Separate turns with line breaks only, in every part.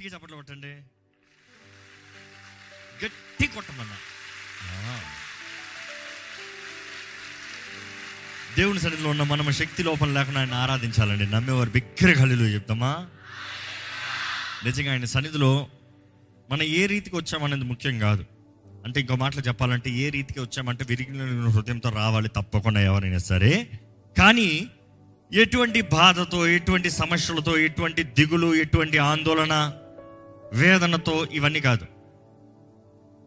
గట్టిగా చప్పట్లు కొట్టండి. గట్టి కొట్టమన్నా. దేవుని సన్నిధిలో ఉన్న మనం శక్తి లోపం లేకుండా ఆయన ఆరాధించాలండి. నమ్మేవారు బిగ్గర చెప్తామా? నిజంగా ఆయన సన్నిధిలో మనం ఏ రీతికి వచ్చామనేది ముఖ్యం కాదు. అంటే ఇంకో మాటలు చెప్పాలంటే ఏ రీతికి వచ్చామంటే విరిగిన హృదయంతో రావాలి తప్పకుండా ఎవరైనా సరే. కానీ ఎటువంటి బాధతో ఎటువంటి సమస్యలతో ఎటువంటి దిగులు ఎటువంటి ఆందోళన వేదనతో ఇవన్నీ కాదు.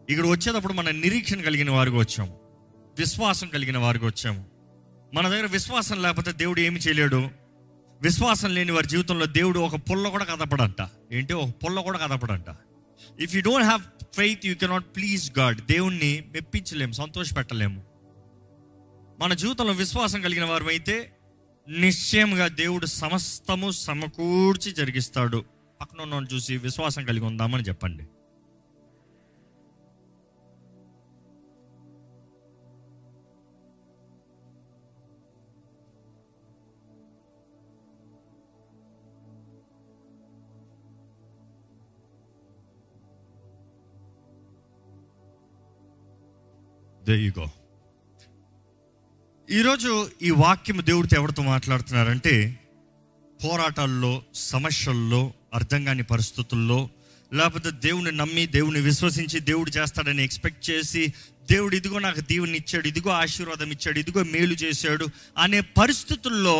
ఇక్కడ వచ్చేటప్పుడు మన నిరీక్షణ కలిగిన వారికి వచ్చాము. విశ్వాసం కలిగిన వారికి వచ్చాము. మన దగ్గర విశ్వాసం లేకపోతే దేవుడు ఏమి చేయలేడు. విశ్వాసం లేని వారి జీవితంలో దేవుడు ఒక పుల్ల కూడా కదపడంట. ఏంటి? ఒక పుల్ల కూడా కదపడంట. If you don't have faith you cannot please God దేవుణ్ణి మెప్పించలేము సంతోష పెట్టలేము మన జీవితంలో విశ్వాసం కలిగిన వారు అయితే నిశ్చయంగా దేవుడు సమస్తము సమకూర్చి జరిగిస్తాడు. పక్కన ఉన్నవాడిని చూసి విశ్వాసం కలిగి ఉందామని చెప్పండి. దేయుగో ఈరోజు ఈ వాక్యం దేవుడితో ఎవరితో మాట్లాడుతున్నారంటే పోరాటాల్లో సమస్యల్లో అర్థం కాని పరిస్థితుల్లో లేకపోతే దేవుని నమ్మి దేవుని విశ్వసించి దేవుడు చేస్తాడని ఎక్స్పెక్ట్ చేసి దేవుడు ఇదిగో నాకు దీవుని ఇచ్చాడు ఇదిగో ఆశీర్వాదం ఇచ్చాడు ఇదిగో మేలు చేశాడు అనే పరిస్థితుల్లో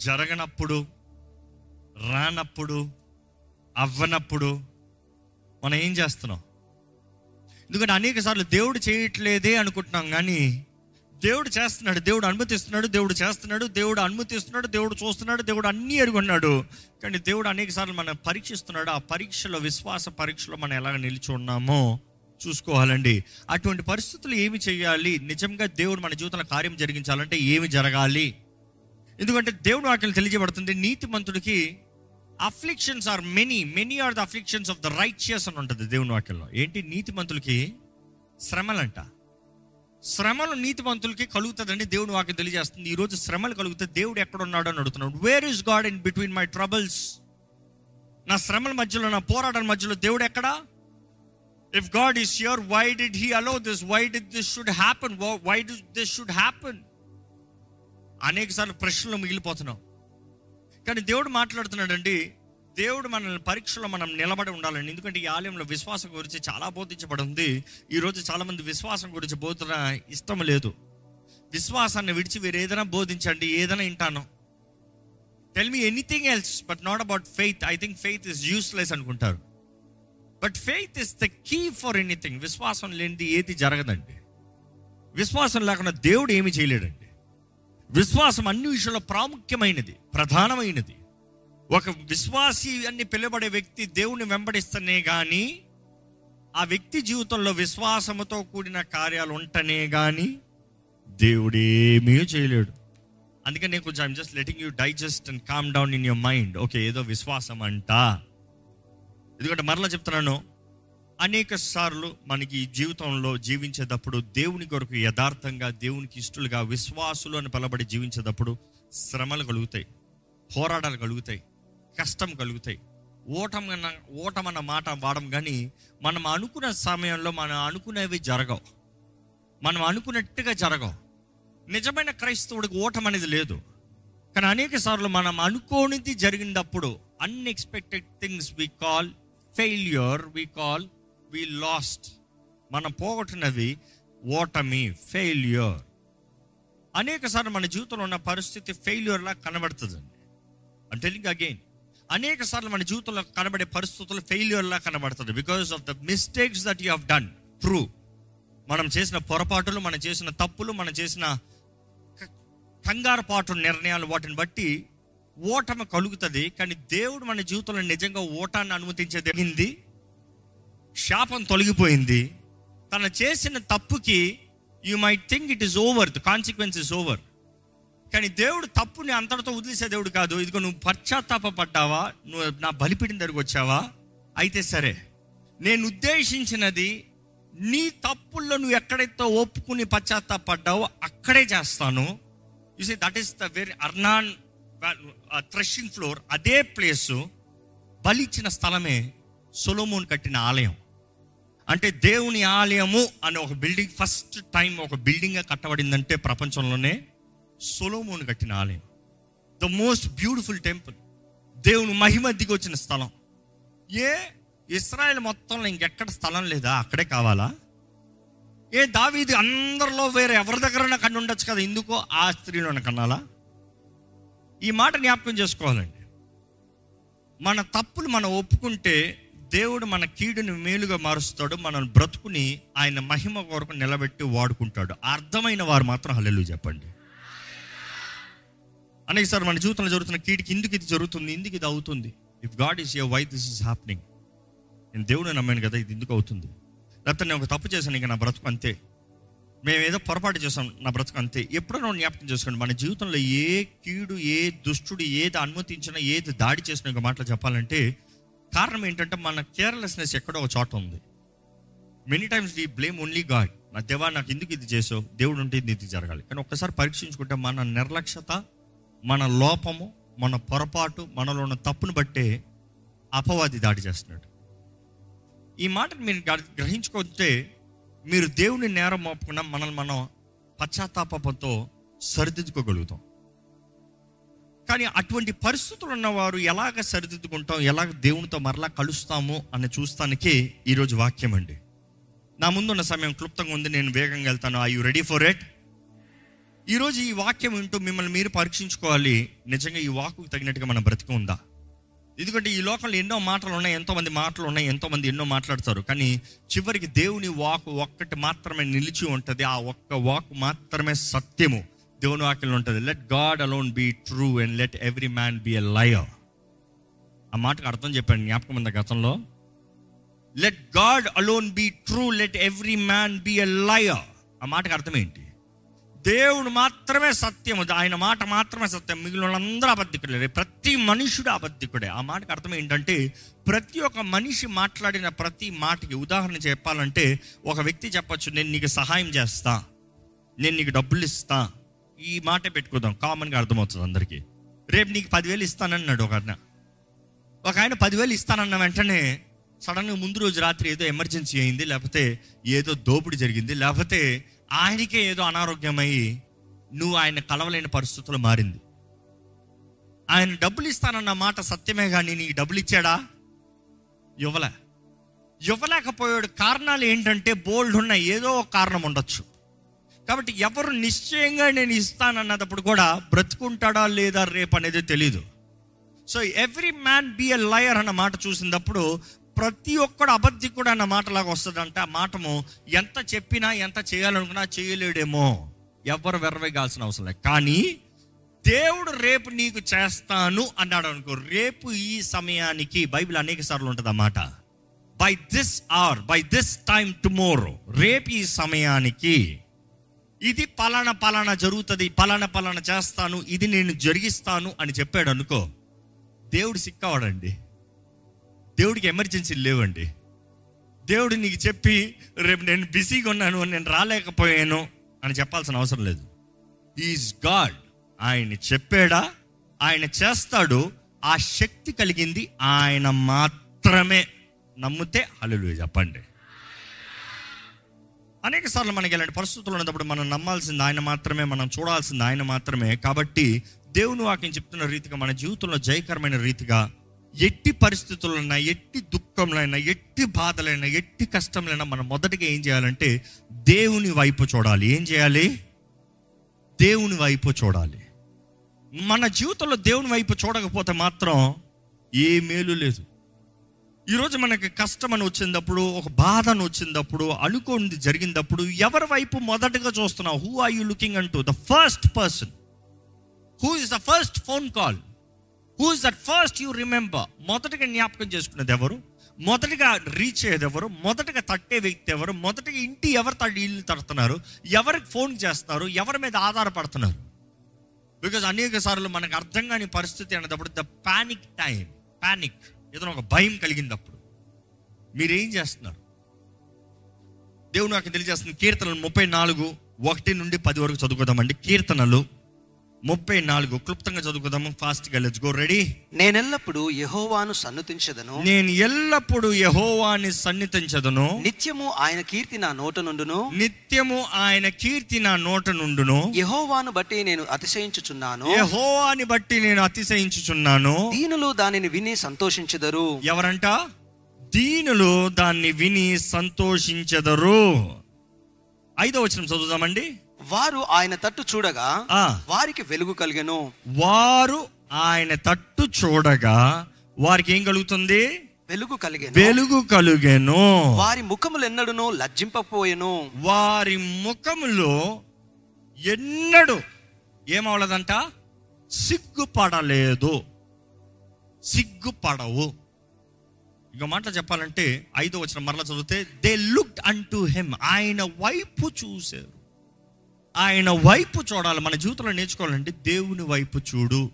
జరగనప్పుడు రానప్పుడు అవ్వనప్పుడు మనం ఏం చేస్తున్నాం? ఎందుకంటే అనేక సార్లు దేవుడు చేయట్లేదే అనుకుంటున్నాం కానీ దేవుడు చేస్తున్నాడు దేవుడు అనుమతిస్తున్నాడు దేవుడు చేస్తున్నాడు దేవుడు అనుమతిస్తున్నాడు దేవుడు చూస్తున్నాడు దేవుడు అన్నీ ఎరుగున్నాడు కానీ దేవుడు అనేక సార్లు మనం పరీక్షిస్తున్నాడు. ఆ పరీక్షలో విశ్వాస పరీక్షలో మనం ఎలాగ నిలిచి ఉన్నామో చూసుకోవాలండి. అటువంటి పరిస్థితులు ఏమి చేయాలి? నిజంగా దేవుడు మన జీవితంలో కార్యం జరిగించాలంటే ఏమి జరగాలి? ఎందుకంటే దేవుడు వాక్యం తెలియజేయబడుతుంది నీతిమంతుడికి afflictions are many many are the afflictions of the righteous అని ఉంటుంది దేవుని వాక్యంలో. ఏంటి? నీతిమంతులకి శ్రమలంట. శ్రమలు నీతిమంతులకి కలుగుతుందండి దేవుడు వాకి తెలియజేస్తుంది. ఈరోజు శ్రమలు కలిగితే దేవుడు ఎక్కడ ఉన్నాడో అని అడుగుతున్నాడు. Where is God in between my troubles నా శ్రమల మధ్యలో నా పోరాటం మధ్యలో దేవుడు ఎక్కడా? If God is your why did he allow this why did this should happen why did this should happen అనేక సార్లు ప్రశ్నలు మిగిలిపోతున్నాం. కానీ దేవుడు మాట్లాడుతున్నాడండి దేవుడు మనల్ని పరీక్షలో మనం నిలబడి ఉండాలండి. ఎందుకంటే ఈ ఆలయంలో విశ్వాసం గురించి చాలా బోధించబడి ఉంది. ఈరోజు చాలామంది విశ్వాసం గురించి బోధన ఇష్టం లేదు. విశ్వాసాన్ని విడిచి మీరు ఏదైనా బోధించండి ఏదైనా వింటాను. Tell me anything else but not about faith I think faith is useless అనుకుంటారు. But faith is the key for anything విశ్వాసం లేనిది ఏది జరగదండి. విశ్వాసం లేకుండా దేవుడు ఏమి చేయలేడండి. విశ్వాసం అన్ని విషయంలో ప్రాముఖ్యమైనది ప్రధానమైనది. ఒక విశ్వాసి అని పిలువబడే వ్యక్తి దేవుని వెంబడిస్తనే కానీ ఆ వ్యక్తి జీవితంలో విశ్వాసముతో కూడిన కార్యాలు ఉంటనే కానీ దేవుడేమీ చేయలేడు. అందుకని నేను కొంచెం I'm just letting you digest and calm down in your mind okay ఏదో విశ్వాసం అంట. ఎందుకంటే మరలా చెప్తున్నాను అనేక సార్లు మనకి ఈ జీవితంలో జీవించేటప్పుడు దేవుని కొరకు యథార్థంగా దేవునికి ఇష్టలుగా విశ్వాసులు అని పిలబడి జీవించేటప్పుడు శ్రమలు కలుగుతాయి పోరాటాలు కలుగుతాయి. కష్టం కలుగుతాయి. ఓటమన్న ఓటమన్న మాట వాడడం కానీ మనం అనుకున్న సమయంలో మనం అనుకునేవి జరగవు. మనం అనుకున్నట్టుగా జరగవు. నిజమైన క్రైస్తవుడికి ఓటం అనేది లేదు. కానీ అనేక సార్లు మనం అనుకోనిది జరిగినప్పుడు unexpected things we call failure we call we lost మనం పోగొట్టినవి ఓటమి ఫెయిల్యూర్ అనేకసార్లు మన జీవితంలో ఉన్న పరిస్థితి ఫెయిల్యూర్లా కనబడుతుంది కనబడుతుందండి. అంటే అగైన్ అనేక సార్లు మన జీవితంలో కనబడే పరిస్థితులు ఫెయిల్యూర్ లా కనబడుతుంది because of the mistakes that you have done prove మనం చేసిన పొరపాటులు మనం చేసిన తప్పులు మనం చేసిన కంగారు పాటు నిర్ణయాలు వాటిని బట్టి ఓటమి కలుగుతుంది. కానీ దేవుడు మన జీవితంలో నిజంగా ఓటాన్ని అనుమతించేది జరిగింది శాపం తొలగిపోయింది. తను చేసిన తప్పుకి you might think it is over the consequence is over కానీ దేవుడు తప్పుని అంతటితో వదిలేసే దేవుడు కాదు. ఇదిగో నువ్వు పశ్చాత్తాప పడ్డావా నువ్వు నా బలిపీడిన దగ్గరకు వచ్చావా? అయితే సరే. నేను ఉద్దేశించినది నీ తప్పుల్లో నువ్వు ఎక్కడైతే ఒప్పుకుని పశ్చాత్తాపడ్డావో అక్కడే చేస్తాను. See that is the very Ornan threshing floor అదే ప్లేసు బలిచ్చిన స్థలమే సొలోమోన్ కట్టిన ఆలయం. అంటే దేవుని ఆలయము అనే ఒక బిల్డింగ్ ఫస్ట్ టైం ఒక బిల్డింగ్గా కట్టబడిందంటే ప్రపంచంలోనే సొలోమోన్ కట్టిన ఆలయం. ద మోస్ట్ బ్యూటిఫుల్ టెంపుల్ దేవుని మహిమ దిగి వచ్చిన స్థలం. ఏ? ఇస్రాయల్ మొత్తంలో ఇంకెక్కడ స్థలం లేదా? అక్కడే కావాలా? ఏ దావీది అందరిలో వేరే ఎవరి దగ్గర కన్ను ఉండొచ్చు కదా? ఎందుకో ఆ స్త్రీలోన కన్నాలా? ఈ మాట జ్ఞాపకం చేసుకోవాలండి. మన తప్పులు మనం ఒప్పుకుంటే దేవుడు మన కీడుని మేలుగా మారుస్తాడు మనం బ్రతుకుని ఆయన మహిమ కొరకు నిలబెట్టి వాడుకుంటాడు. అర్థమైన వారు మాత్రం హల్లెలు చెప్పండి. అనేకసారి మన జీవితంలో జరుగుతున్న కీడికి ఎందుకు ఇది జరుగుతుంది ఎందుకు ఇది అవుతుంది? If God is your why this is happening నేను దేవుడిని నమ్మాను కదా ఇది ఎందుకు అవుతుంది? లేకపోతే నేను ఒక తప్పు చేశాను ఇంకా నా బ్రతుకు అంతే. మేము ఏదో పొరపాటు చేసాం నా బ్రతుకు అంతే. ఎప్పుడైనా జ్ఞాపకం చేసుకోండి మన జీవితంలో ఏ కీడు ఏ దుష్టుడు ఏది అనుమతించినా ఏది దాడి చేసిన ఒక మాటలు చెప్పాలంటే కారణం ఏంటంటే మన కేర్లెస్నెస్ ఎక్కడో ఒక చోట ఉంది. Many times we blame only God నా దేవా నాకు ఎందుకు ఇది చేసావు? దేవుడు ఉంటే ఇది ఇది జరగాలి. కానీ ఒక్కసారి పరీక్షించుకుంటే మన నిర్లక్ష్యత మన లోపము మన పొరపాటు మనలో ఉన్న తప్పును బట్టే అపవాది దాడి చేస్తున్నాడు. ఈ మాటను మీరు గ్రహించుకుంటే మీరు దేవుని నేరం మోపకుండా మనల్ని మనం పశ్చాత్తాపంతో సరిదిద్దుకోగలుగుతాం. కానీ అటువంటి పరిస్థితులు ఉన్నవారు ఎలాగ సరిదిద్దుకుంటాం ఎలాగ దేవునితో మరలా కలుస్తాము అని చూస్తానికి ఈరోజు వాక్యం అండి నా ముందున్న సమయం క్లుప్తంగా ఉంది నేను వేగంగా వెళ్తాను. I you ready for it ఈరోజు ఈ వాక్యం వింటూ మిమ్మల్ని మీరు పరీక్షించుకోవాలి. నిజంగా ఈ వాక్కు తగినట్టుగా మన బ్రతికి ఉందా? ఎందుకంటే ఈ లోకంలో ఎన్నో మాటలు ఉన్నాయి ఎంతోమంది మాటలు ఉన్నాయి ఎంతోమంది ఎన్నో మాట్లాడతారు. కానీ చివరికి దేవుని వాక్ ఒక్కటి మాత్రమే నిలిచి ఉంటుంది. ఆ ఒక్క వాక్ మాత్రమే సత్యము. దేవుని వాక్యంలో ఉంటుంది let God alone be true and let every man be a liar ఆ మాటకు అర్థం చెప్పాను జ్ఞాపకం ఉంది గతంలో? Let God alone be true let every man be a liar ఆ మాటకు అర్థం ఏంటి? దేవుడు మాత్రమే సత్యము. ఆయన మాట మాత్రమే సత్యం. మిగిలిన వాళ్ళందరూ అబద్ధికుడే ప్రతి మనుషుడు అబద్ధికుడే. ఆ మాటకు అర్థం ఏంటంటే ప్రతి ఒక్క మనిషి మాట్లాడిన ప్రతి మాటకి ఉదాహరణ చెప్పాలంటే ఒక వ్యక్తి చెప్పచ్చు నేను నీకు సహాయం చేస్తా. నేను నీకు డబ్బులు ఇస్తా. ఈ మాట పెట్టుకుందాం. కామన్గా అర్థమవుతుంది అందరికీ. రేపు నీకు పదివేలు ఇస్తానన్నాడు ఒక ఆయన ఒక ఆయన పదివేలు ఇస్తానన్న వెంటనే సడన్గా ముందు రోజు రాత్రి ఏదో ఎమర్జెన్సీ అయింది లేకపోతే ఏదో దోపిడి జరిగింది లేకపోతే ఆయనకే ఏదో అనారోగ్యమై నువ్వు ఆయన కలవలేని పరిస్థితులు మారింది. ఆయన డబ్బులు ఇస్తానన్న మాట సత్యమే కానీ నీకు డబ్బులు ఇచ్చాడా? ఇవ్వలే. ఇవ్వలేకపోయాడు కారణాలు ఏంటంటే బోల్డ్ ఉన్న ఏదో ఒక కారణం ఉండొచ్చు. కాబట్టి ఎవరు నిశ్చయంగా నేను ఇస్తానన్నప్పుడు కూడా బ్రతుకుంటాడా లేదా రేపు అనేది తెలీదు. So every man be a liar అన్న మాట చూసినప్పుడు ప్రతి ఒక్కడు అబద్ధికుడు అన్న మాటలాగా వస్తుందంట. ఆ మాటము ఎంత చెప్పినా ఎంత చేయాలనుకున్నా చేయలేడేమో. ఎవరు వెర్రవేయాల్సిన అవసరం లేదు. కానీ దేవుడు రేపు నీకు చేస్తాను అన్నాడు అనుకో రేపు ఈ సమయానికి బైబిల్ అనేక సార్లు ఉంటుంది అన్నమాట by this or by this time tomorrow రేపు ఈ సమయానికి ఇది పలానా పలానా జరుగుతుంది పలానా పలానా చేస్తాను ఇది నేను జరిగిస్తాను అని చెప్పాడు అనుకో దేవుడు సిక్కవాడండి. దేవుడికి ఎమర్జెన్సీ లేవండి. దేవుడు నీకు చెప్పి రేపు నేను బిజీగా ఉన్నాను నేను రాలేకపోయాను అని చెప్పాల్సిన అవసరం లేదు. ఈజ్ గాడ్ ఆయన చెప్పాడా? ఆయన చేస్తాడు. ఆ శక్తి కలిగింది ఆయన మాత్రమే. నమ్మితే హల్లెలూయా చెప్పండి. అనేక సార్లు మనకి ఇలాంటి పరిస్థితులు ఉన్నప్పుడు మనం నమ్మాల్సింది ఆయన మాత్రమే మనం చూడాల్సింది ఆయన మాత్రమే. కాబట్టి దేవుని వాక్యం చెప్తున్న రీతిగా మన జీవితంలో జయకరమైన రీతిగా ఎట్టి పరిస్థితులైనా ఎట్టి దుఃఖంలైనా ఎట్టి బాధలైనా ఎట్టి కష్టంలైనా మనం మొదటిగా ఏం చేయాలంటే దేవుని వైపు చూడాలి. ఏం చేయాలి? దేవుని వైపు చూడాలి. మన జీవితంలో దేవుని వైపు చూడకపోతే మాత్రం ఏ మేలు లేదు. ఈరోజు మనకి కష్టం అని వచ్చినప్పుడు ఒక బాధ అని వచ్చినప్పుడు అనుకోండి జరిగినప్పుడు ఎవరి వైపు మొదటగా చూస్తున్నావు? Who are you looking unto the first person who is the first phone call who's that first you remember మొదటగా జ్ఞాపకం చేసుకున్నది ఎవరు? మొదటగా రీచ్ అయ్యేది ఎవరు? మొదటగా తట్టే వ్యక్తి ఎవరు? మొదటగా ఇంటి ఎవరు తడి ఇల్లు తడుతున్నారు? ఎవరికి ఫోన్ చేస్తారు ఎవరి మీద ఆధారపడుతున్నారు? బికాజ్ అనేక సార్లు మనకు అర్థం కాని పరిస్థితి అనేటప్పుడు ద పానిక్ టైం పానిక్ ఏదైనా ఒక భయం కలిగినప్పుడు మీరేం చేస్తున్నారు? దేవుడు నాకు తెలియజేస్తుంది కీర్తనలు ముప్పై నాలుగు ఒకటి నుండి పది వరకు చదువుకుందామండి. కీర్తనలు ముప్పై నాలుగు. క్లుప్తంగా చదువుకుందాము. ఫాస్ట్గా లెట్స్ గో. రెడీ?
నేనెల్లప్పుడు యెహోవాను సన్నుతించదను.
నేను ఎల్లప్పుడూ యహోవాని సన్నిధించదును
నిత్యము ఆయన కీర్తి నా నోట నుండును.
నిత్యము ఆయన కీర్తి నా నోట నుండును.
యెహోవాను బట్టి నేను అతిశయించుచున్నాను.
యహోవాని బట్టి నేను అతిశయించుచున్నాను.
దీనులు దానిని విని సంతోషించెదరు.
ఎవరంట? దీనులు దాన్ని విని సంతోషించెదరు. ఐదో వచనం చదువుదామండి.
వారు ఆయన తట్టు చూడగా వారికి వెలుగు కలిగెను.
వారు ఆయన తట్టు చూడగా వారికి ఏం కలుగుతుంది?
వెలుగు కలిగెను.
వెలుగు కలుగెను.
వారి ముఖములు ఎన్నడునో లజ్జింపపోయెను
వారి ముఖములో ఎన్నడు ఏమవలదంట? సిగ్గుపడలేదు. సిగ్గుపడవు. ఇక మాటలు చెప్పాలంటే ఐదో వచ్చిన మరలా చదివితే they look an to him ఆయన వైపు చూశారు. ఆయన వైపు చూడాలి మన జీవితంలో నేర్చుకోవాలంటే దేవుని వైపు చూడు.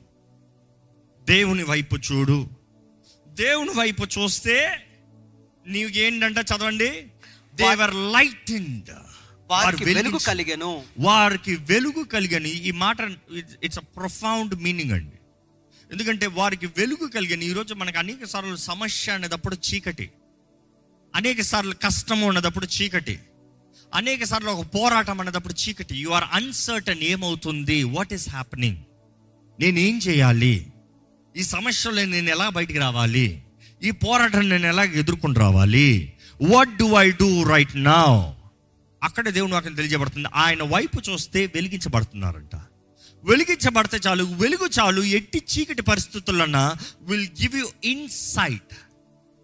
దేవుని వైపు చూడు. దేవుని వైపు చూస్తే నీకేంటంట చదవండి? దేవర్ లైట్
వారికి వెలుగు కలిగెను.
వారికి వెలుగు కలిగని ఈ మాట ఇట్స్ అ ప్రొఫౌండ్ మీనింగ్ అండి. ఎందుకంటే వారికి వెలుగు కలిగని ఈరోజు మనకు అనేక సార్లు సమస్య అనేటప్పుడు చీకటి. అనేక సార్లు కష్టము ఉన్నదప్పుడు చీకటి. అనేక సార్లు ఒక పోరాటం అనేటప్పుడు చీకటి. యు ఆర్ అన్సర్టన్ ఏమవుతుంది? వాట్ ఈస్ హ్యాపెనింగ్ నేనేం చేయాలి? ఈ సమస్యలో నేను ఎలా బయటికి రావాలి? ఈ పోరాటం నేను ఎలా ఎదుర్కొని రావాలి? What do I do right నా అక్కడ దేవుని వాక్యం తెలియజేయబడుతుంది. ఆయన వైపు చూస్తే వెలిగించబడుతున్నారంట. వెలిగించబడితే చాలు వెలుగు చాలు ఎట్టి చీకటి పరిస్థితులన్నా విల్ గివ్ యూ ఇన్సైట్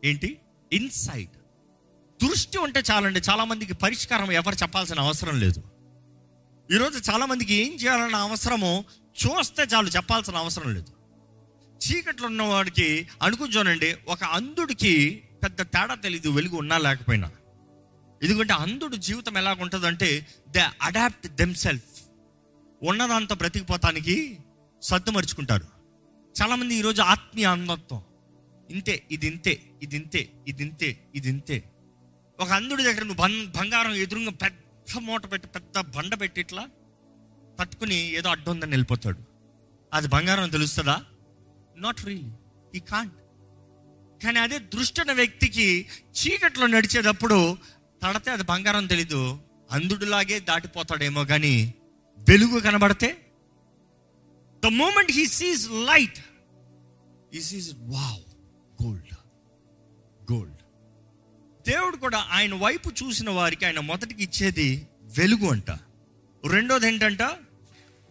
ఏంటి? ఇన్సైట్ దృష్టి ఉంటే చాలండి. చాలామందికి పరిష్కారం ఎవరు చెప్పాల్సిన అవసరం లేదు. ఈరోజు చాలామందికి ఏం చేయాలన్న అవసరమో చూస్తే చాలు చెప్పాల్సిన అవసరం లేదు. చీకట్లో ఉన్నవాడికి అనుకుంటానండి ఒక అంధుడికి పెద్ద తేడా తెలియదు వెలుగు ఉన్నా లేకపోయినా. ఎందుకంటే అంధుడు జీవితం ఎలా ఉంటుందంటే దే అడాప్ట్ దెమ్సెల్ఫ్ ఉన్నదంతా బ్రతికిపోతానికి సర్దుమరుచుకుంటారు. చాలామంది ఈరోజు ఆత్మీయ అంధత్వం. ఇంతే ఇది ఇంతే ఇది ఇంతే ఇది ఇంతే ఇది ఇంతే ఒక అంధుడి దగ్గర నువ్వు బం బంగారం ఎదురుగా పెద్ద మూట పెట్టి పెద్ద బండ పెట్టి ఇట్లా పట్టుకుని ఏదో అడ్డు ఉందని వెళ్ళిపోతాడు. అది బంగారం తెలుస్తుందా? నాట్ రియలీ ఈ కాంట్ కానీ అదే దృష్టిన వ్యక్తికి చీకట్లో నడిచేటప్పుడు తడితే అది బంగారం తెలీదు. అంధుడిలాగే దాటిపోతాడేమో కానీ వెలుగు కనబడితే the moment he sees light he sees wow gold gold దేవుడు కూడా ఆయన వైపు చూసిన వారికి ఆయన మొదటికి ఇచ్చేది వెలుగు అంట. రెండోది ఏంటంట?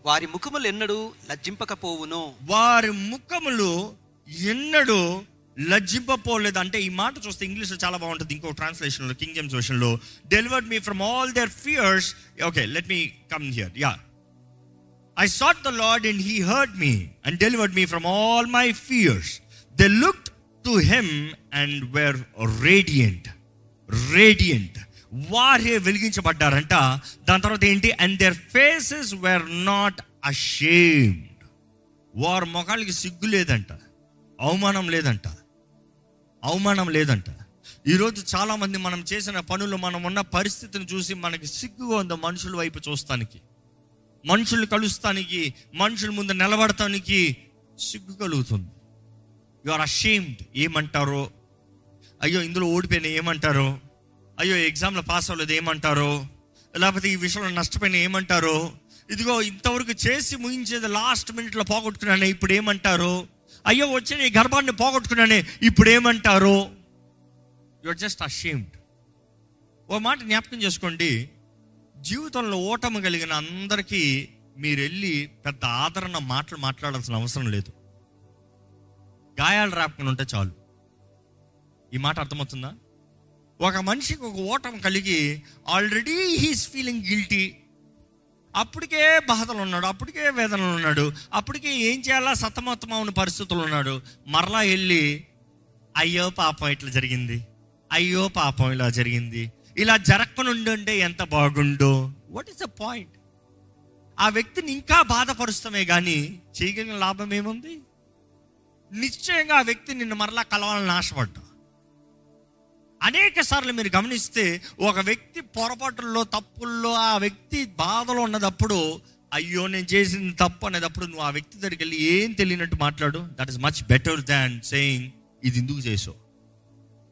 వారి ముఖములు ఎన్నడు లజ్జింపకపోవును.
వారి ముఖములు ఎన్నడూ లజ్జింపపోలేదు. అంటే ఈ మాట చూస్తే ఇంగ్లీష్లో చాలా బాగుంటుంది. ఇంకో ట్రాన్స్లేషన్లో King James వర్షన్లో delivered me from all their fears okay let me come here yeah I sought the Lord and he heard me and delivered me from all my fears they looked to him and were radiant radiant వారే వెలిగించబడ్డారంట. దాని తర్వాత ఏంటి? And their faces were not ashamed వారి ముఖాలకి సిగ్గు లేదంట. అవమానం లేదంట. అవమానం లేదంట. ఈరోజు చాలామంది మనం చేసిన పనులు మనం ఉన్న పరిస్థితిని చూసి మనకి సిగ్గుగా ఉంది మనుషుల వైపు చూస్తానికి. మనుషులు కలుస్తానికి మనుషుల ముందు నిలబడటానికి సిగ్గు కలుగుతుంది. యు ఆర్ అషేమ్డ్ ఏమంటారో అయ్యో ఇందులో ఓడిపోయిన ఏమంటారో? అయ్యో ఎగ్జామ్లో పాస్ అవ్వలేదు ఏమంటారో? లేకపోతే ఈ విషయంలో నష్టపోయిన ఏమంటారో? ఇదిగో ఇంతవరకు చేసి ముగించేది లాస్ట్ మినిట్లో పోగొట్టుకున్నానే ఇప్పుడు ఏమంటారో? అయ్యో వచ్చిన ఈ గర్భాన్ని పోగొట్టుకున్నానే ఇప్పుడు ఏమంటారో? యువర్ జస్ట్ అషేమ్డ్ ఓ మాట జ్ఞాపకం చేసుకోండి. జీవితంలో ఓటమి కలిగిన అందరికీ మీరు వెళ్ళి పెద్ద ఆదరణ మాటలు మాట్లాడాల్సిన అవసరం లేదు. గాయాలు రాకుండా ఉంటే చాలు. ఈ మాట అర్థమవుతుందా? ఒక మనిషికి ఒక ఓటం కలిగి ఆల్రెడీ హీస్ ఫీలింగ్ గిల్టీ అప్పటికే బాధలు ఉన్నాడు అప్పటికే వేదనలు ఉన్నాడు అప్పటికే ఏం చేయాలా సతమతమవున పరిస్థితులు ఉన్నాడు. మరలా వెళ్ళి అయ్యో పాపం ఇట్లా జరిగింది అయ్యో పాపం ఇలా జరిగింది. ఇలా జరగనుండుంటే ఎంత బాగుండో? వాట్ ఈస్ ద పాయింట్ ఆ వ్యక్తిని ఇంకా బాధపరుస్తామే కానీ చేయగలిగిన లాభం ఏముంది? నిశ్చయంగా ఆ వ్యక్తి నిన్ను మరలా కలవాలని ఆశపడ్డా అనేక సార్లు మీరు గమనిస్తే ఒక వ్యక్తి పొరపాటుల్లో తప్పుల్లో ఆ వ్యక్తి బాధలో ఉన్నదప్పుడు అయ్యో నేను చేసింది తప్పు అనేటప్పుడు నువ్వు ఆ వ్యక్తి దగ్గరికి వెళ్ళి ఏం తెలియనట్టు మాట్లాడు? That is much better than saying ఇది ఎందుకు చేసావు?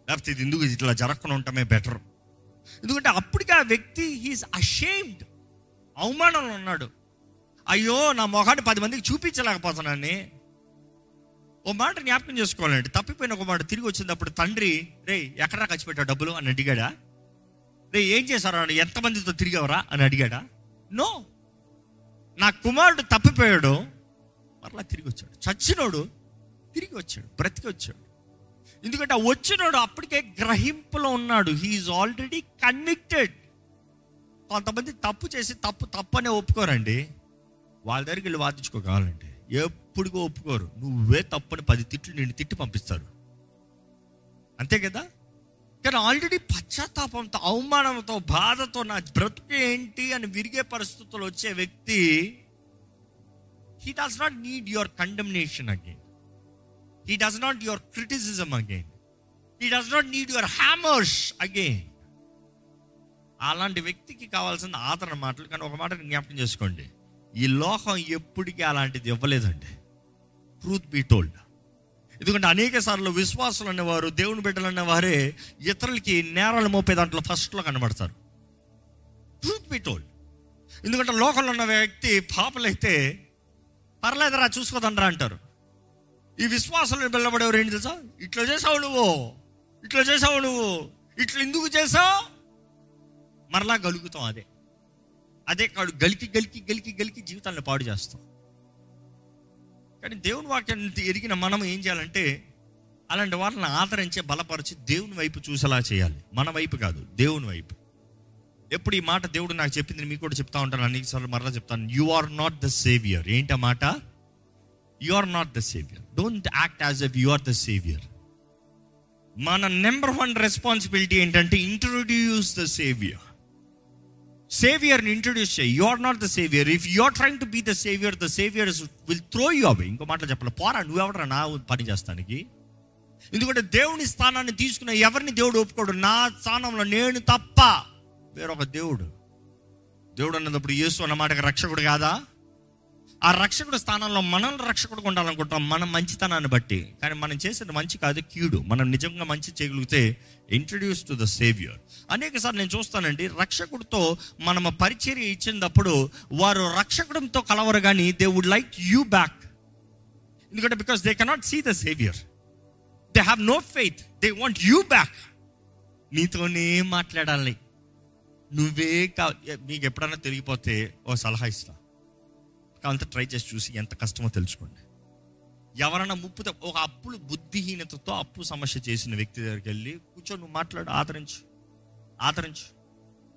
లేకపోతే ఇది ఎందుకు ఇట్లా జరగకుండా ఉండటమే బెటర్ ఎందుకంటే అప్పటికి ఆ వ్యక్తి హీస్ అషేమ్డ్ అవమానంలో ఉన్నాడు. అయ్యో నా మొహాన్ని పది మందికి చూపించలేకపోతున్నాను. ఓ మాట జ్ఞాపకం చేసుకోవాలండి. తప్పిపోయిన ఒక మాట తిరిగి వచ్చినప్పుడు తండ్రి రే ఎక్కడా ఖర్చు డబ్బులు? అని అడిగాడా. రే ఏం చేశారా అని ఎంతమందితో తిరిగావరా? అని అడిగాడా. నో నా కుమారుడు తప్పిపోయాడు. మరలా తిరిగి వచ్చాడు. చచ్చినోడు తిరిగి వచ్చాడు బ్రతికి వచ్చాడు. ఎందుకంటే ఆ వచ్చినోడు అప్పటికే గ్రహింపులో ఉన్నాడు. హీఈస్ ఆల్రెడీ కన్విక్టెడ్ కొంతమంది తప్పు చేసి తప్పు తప్పనే ఒప్పుకోరండి. వాళ్ళ దగ్గరికి వెళ్ళి వాదించుకోగలండి ఒప్పుడుగా ఒప్పుకోరు. నువ్వే తప్పని పది తిట్లు నిన్ను తిట్టి పంపిస్తారు అంతే కదా? కానీ ఆల్రెడీ పశ్చాత్తాపంతో అవమానంతో బాధతో నా బ్రతుకు ఏంటి అని విరిగే పరిస్థితులు వచ్చే వ్యక్తి he does not need your condemnation again he does not your criticism again he does not need your hammers again అలాంటి వ్యక్తికి కావాల్సిన ఆదరణ మాటలు కానీ ఒక మాట జ్ఞాపకం చేసుకోండి. ఈ లోకం ఎప్పటికీ అలాంటిది ఇవ్వలేదండి. ట్రూత్ బీ టోల్డ్ ఎందుకంటే అనేక సార్లు విశ్వాసులు అనేవారు దేవుని బిడ్డలు అనేవారే ఇతరులకి నేరాలు మోపే దాంట్లో ఫస్ట్లో కనబడతారు. ట్రూత్ బీ టోల్డ్ ఎందుకంటే లోకంలో ఉన్న వ్యక్తి పాపలైతే పర్లేదురా చూసుకోదండ్రా అంటారు. ఈ విశ్వాసంలో వెళ్ళబడేవారు ఏంటి తెలుసా? ఇట్లా చేసావు నువ్వు ఇట్లా చేసావు నువ్వు ఇట్లా ఎందుకు చేసావు? మరలా గలుగుతాం అదే. అదే కాడు గలికి గలికి గలికి గలికి జీవితాన్ని పాడు చేస్తాం. కానీ దేవుని వాక్యాన్ని ఎరిగిన మనం ఏం చేయాలంటే అలాంటి వాళ్ళని ఆదరించే బలపరిచి దేవుని వైపు చూసేలా చేయాలి. మన వైపు కాదు దేవుని వైపు. ఎప్పుడు ఈ మాట దేవుడు నాకు చెప్పింది మీకు కూడా చెప్తా ఉంటాను అన్ని సార్లు మరలా చెప్తాను. You are not the saviour ఏంటి మాట? You are not the saviour don't act as if you are the saviour మన నెంబర్ వన్ రెస్పాన్సిబిలిటీ ఏంటంటే ఇంట్రొడ్యూస్ ద సేవియర్ సేవియర్ని ఇంట్రడ్యూస్ చేయి. You are not the saviour if you are trying to be the saviour the saviour will throw you away ఇంకో మాటలు చెప్పాలి. పోరా నువ్వెవడరా నా పని చేస్తానికి? ఎందుకంటే దేవుని స్థానాన్ని తీసుకున్న ఎవరిని దేవుడు ఒప్పుకోడు? నా స్థానంలో నేను తప్ప వేరొక దేవుడు. దేవుడు అన్నప్పుడు యేసు అన్నమాటకి రక్షకుడు కాదా? ఆ రక్షకుడు స్థానంలో మనం రక్షకుడు ఉండాలనుకుంటాం మన మంచితనాన్ని బట్టి. కానీ మనం చేసేది మంచి కాదు కీడు. మనం నిజంగా మంచి చేయగలిగితే ఇంట్రడ్యూస్ టు ద సేవియర్ అనేక సార్లు నేను చూస్తానండి రక్షకుడితో మనం పరిచర్య ఇచ్చినప్పుడు వారు రక్షకుడితో కలవరు కానీ they would like you back ఎందుకంటే because they cannot see the saviour they have no faith they want you back నీతోనే మాట్లాడాలి నువ్వే కా మీకు ఎప్పుడైనా తెలిగిపోతే ఓ సలహా ఇస్తా. అంత ట్రై చేసి చూసి ఎంత కష్టమో తెలుసుకోండి. ఎవరన్నా ముప్పు ఒక అప్పులు బుద్ధిహీనతతో అప్పు సమస్య చేసిన వ్యక్తి దగ్గరికి వెళ్ళి కూర్చో నువ్వు మాట్లాడు ఆదరించు ఆదరించు.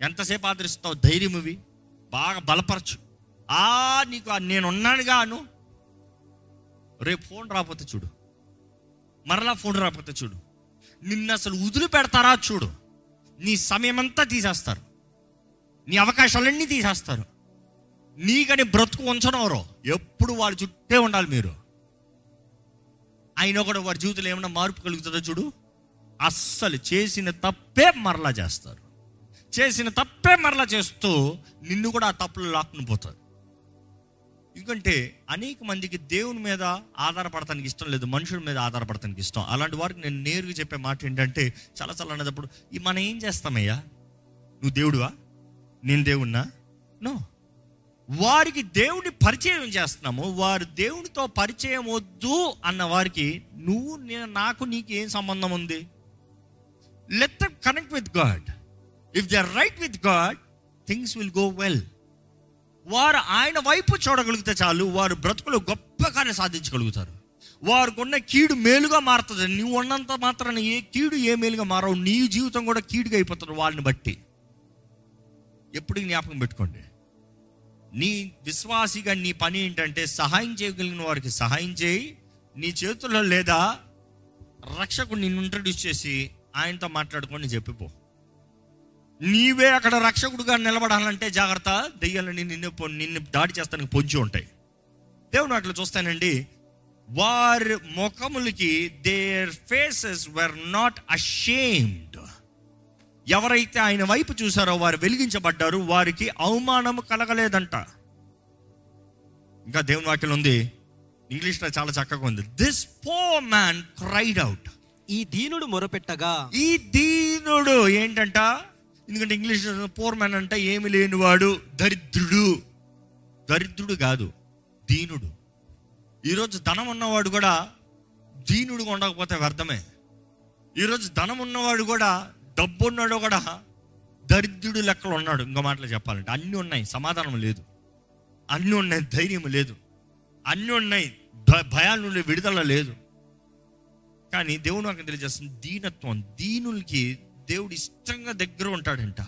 ఎంతసేపు ఆదరిస్తావు? ధైర్యం ఇవి బాగా బలపరచు. ఆ నీకు నేను ఉన్నాను అను రేపు ఫోన్ రాకపోతే చూడు. మరలా ఫోన్ రాకపోతే చూడు. నిన్ను అసలు వదిలి పెడతారా చూడు. నీ సమయం అంతా తీసేస్తారు. నీ అవకాశాలన్నీ తీసేస్తారు. నీకని బ్రతుకు ఉంచడం ఎప్పుడు వాళ్ళ చుట్టే ఉండాలి మీరు. ఆయన కూడా వారి జీవితంలో ఏమైనా మార్పు కలుగుతుందో చూడు. అస్సలు చేసిన తప్పే మరలా చేస్తారు. చేసిన తప్పే మరలా చేస్తూ నిన్ను కూడా ఆ తప్పులు లాక్కుని పోతారు. ఎందుకంటే అనేక మందికి దేవుని మీద ఆధారపడటానికి ఇష్టం లేదు మనుషుల మీద ఆధారపడటానికి ఇష్టం. అలాంటి వారికి నేను నేరుగా చెప్పే మాట ఏంటంటే చాలా చాలా అనేటప్పుడు ఈ మనం ఏం చేస్తామయ్యా? నువ్వు దేవుడువా? నేను దేవుణ్ణా? నో. వారికి దేవుని పరిచయం చేస్తున్నాము వారు దేవునితో పరిచయం వద్దు అన్న వారికి నువ్వు నేను నాకు నీకు ఏం సంబంధం ఉంది? Let them connect with God if they right with God things will go well వారు ఆయన వైపు చూడగలిగితే చాలు వారు బ్రతుకులు గొప్ప కార్యం సాధించగలుగుతారు. వారికున్న కీడు మేలుగా మారుతుంది. నువ్వు ఉన్నంత మాత్రాన ఏ కీడు ఏ మేలుగా మారవు. నీ జీవితం కూడా కీడుగా అయిపోతుంది వాళ్ళని బట్టి. ఎప్పుడు జ్ఞాపకం పెట్టుకోండి. నీ విశ్వాసిగా నీ పని ఏంటంటే సహాయం చేయగలిగిన వారికి సహాయం చేయి. నీ చేతుల్లో లేదా రక్షకుడు నిన్ను ఇంట్రడ్యూస్ చేసి ఆయనతో మాట్లాడుకొని చెప్పిపో. నీవే అక్కడ రక్షకుడుగా నిలబడాలంటే జాగ్రత్త. దెయ్యాలని నిన్ను నిన్ను దాడి చేస్తానికి పొంచి ఉంటాయి. దేవుడు అట్లా చూస్తానండి. వారి ముఖములకి their faces were not ashamed ఎవరైతే ఆయన వైపు చూసారో వారు వెలిగించబడ్డారు వారికి అవమానం కలగలేదంట. ఇంకా దేవుని వాక్యం ఉంది. ఇంగ్లీష్లో చాలా చక్కగా ఉంది. దిస్ పో మ్యాన్ క్రైడ్ అవుట్
ఈ దీనుడు మొరపెట్టగా
ఈ దీనుడు ఏంటంట? ఎందుకంటే ఇంగ్లీష్ పోర్ మ్యాన్ అంటే ఏమి లేనివాడు దరిద్రుడు. దరిద్రుడు కాదు దీనుడు. ఈరోజు ధనం ఉన్నవాడు కూడా దీనుడుగా ఉండకపోతే వ్యర్థమే. ఈరోజు ధనం ఉన్నవాడు కూడా డబ్బు ఉన్నాడు కూడా దరిద్రుడు లెక్కలు ఉన్నాడు ఇంకో మాటలు చెప్పాలంటే అన్నీ ఉన్నాయి సమాధానం లేదు. అన్నీ ఉన్నాయి ధైర్యం లేదు. అన్నీ ఉన్నాయి భయాల నుండి విడుదల లేదు. కానీ దేవుడు నాకు తెలియజేస్తుంది దీనత్వం దీనులకి దేవుడు ఇష్టంగా దగ్గర ఉంటాడంట.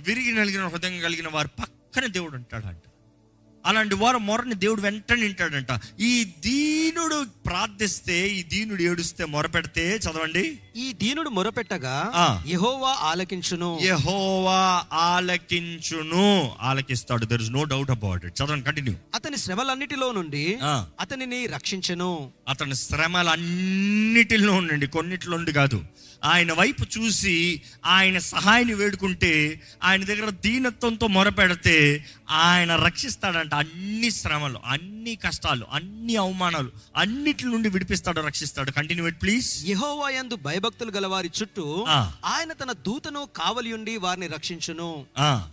విరిగి నలిగిన హృదయం కలిగిన వారి పక్కన దేవుడు ఉంటాడంట. అలాంటి వారు మొరని దేవుడు వెంటనే వింటాడంట. ఈ దీనుడు ప్రార్థిస్తే ఈ దీనుడు ఏడుస్తే మొరపెడితే చదవండి.
ఈ దీనుడు మొరపెట్టగా. యెహోవా ఆలకించును.
యెహోవా ఆలకించును. ఆలకిస్తాడు. There is no doubt about it చదవండి కంటిన్యూ
అతని శ్రమలన్నిటిలో నుండి. అతనిని రక్షించెను.
అతని శ్రమలన్నిటిలో నుండి కొన్నిటిలో నుండి కాదు. ఆయన వైపు చూసి ఆయన సహాయాన్ని వేడుకుంటే ఆయన దగ్గర దీనత్వంతో మొరపెడితే ఆయన రక్షిస్తాడంట. అన్ని శ్రమలు అన్ని కష్టాలు అన్ని అవమానాలు అన్నిటి నుండి విడిపిస్తాడు రక్షిస్తాడు. కంటిన్యూ ప్లీజ్
యెహోవా యందు భయభక్తులు గలవారి చుట్టూ
ఆ.
ఆయన తన దూతను కావలియుండి వారిని రక్షించును.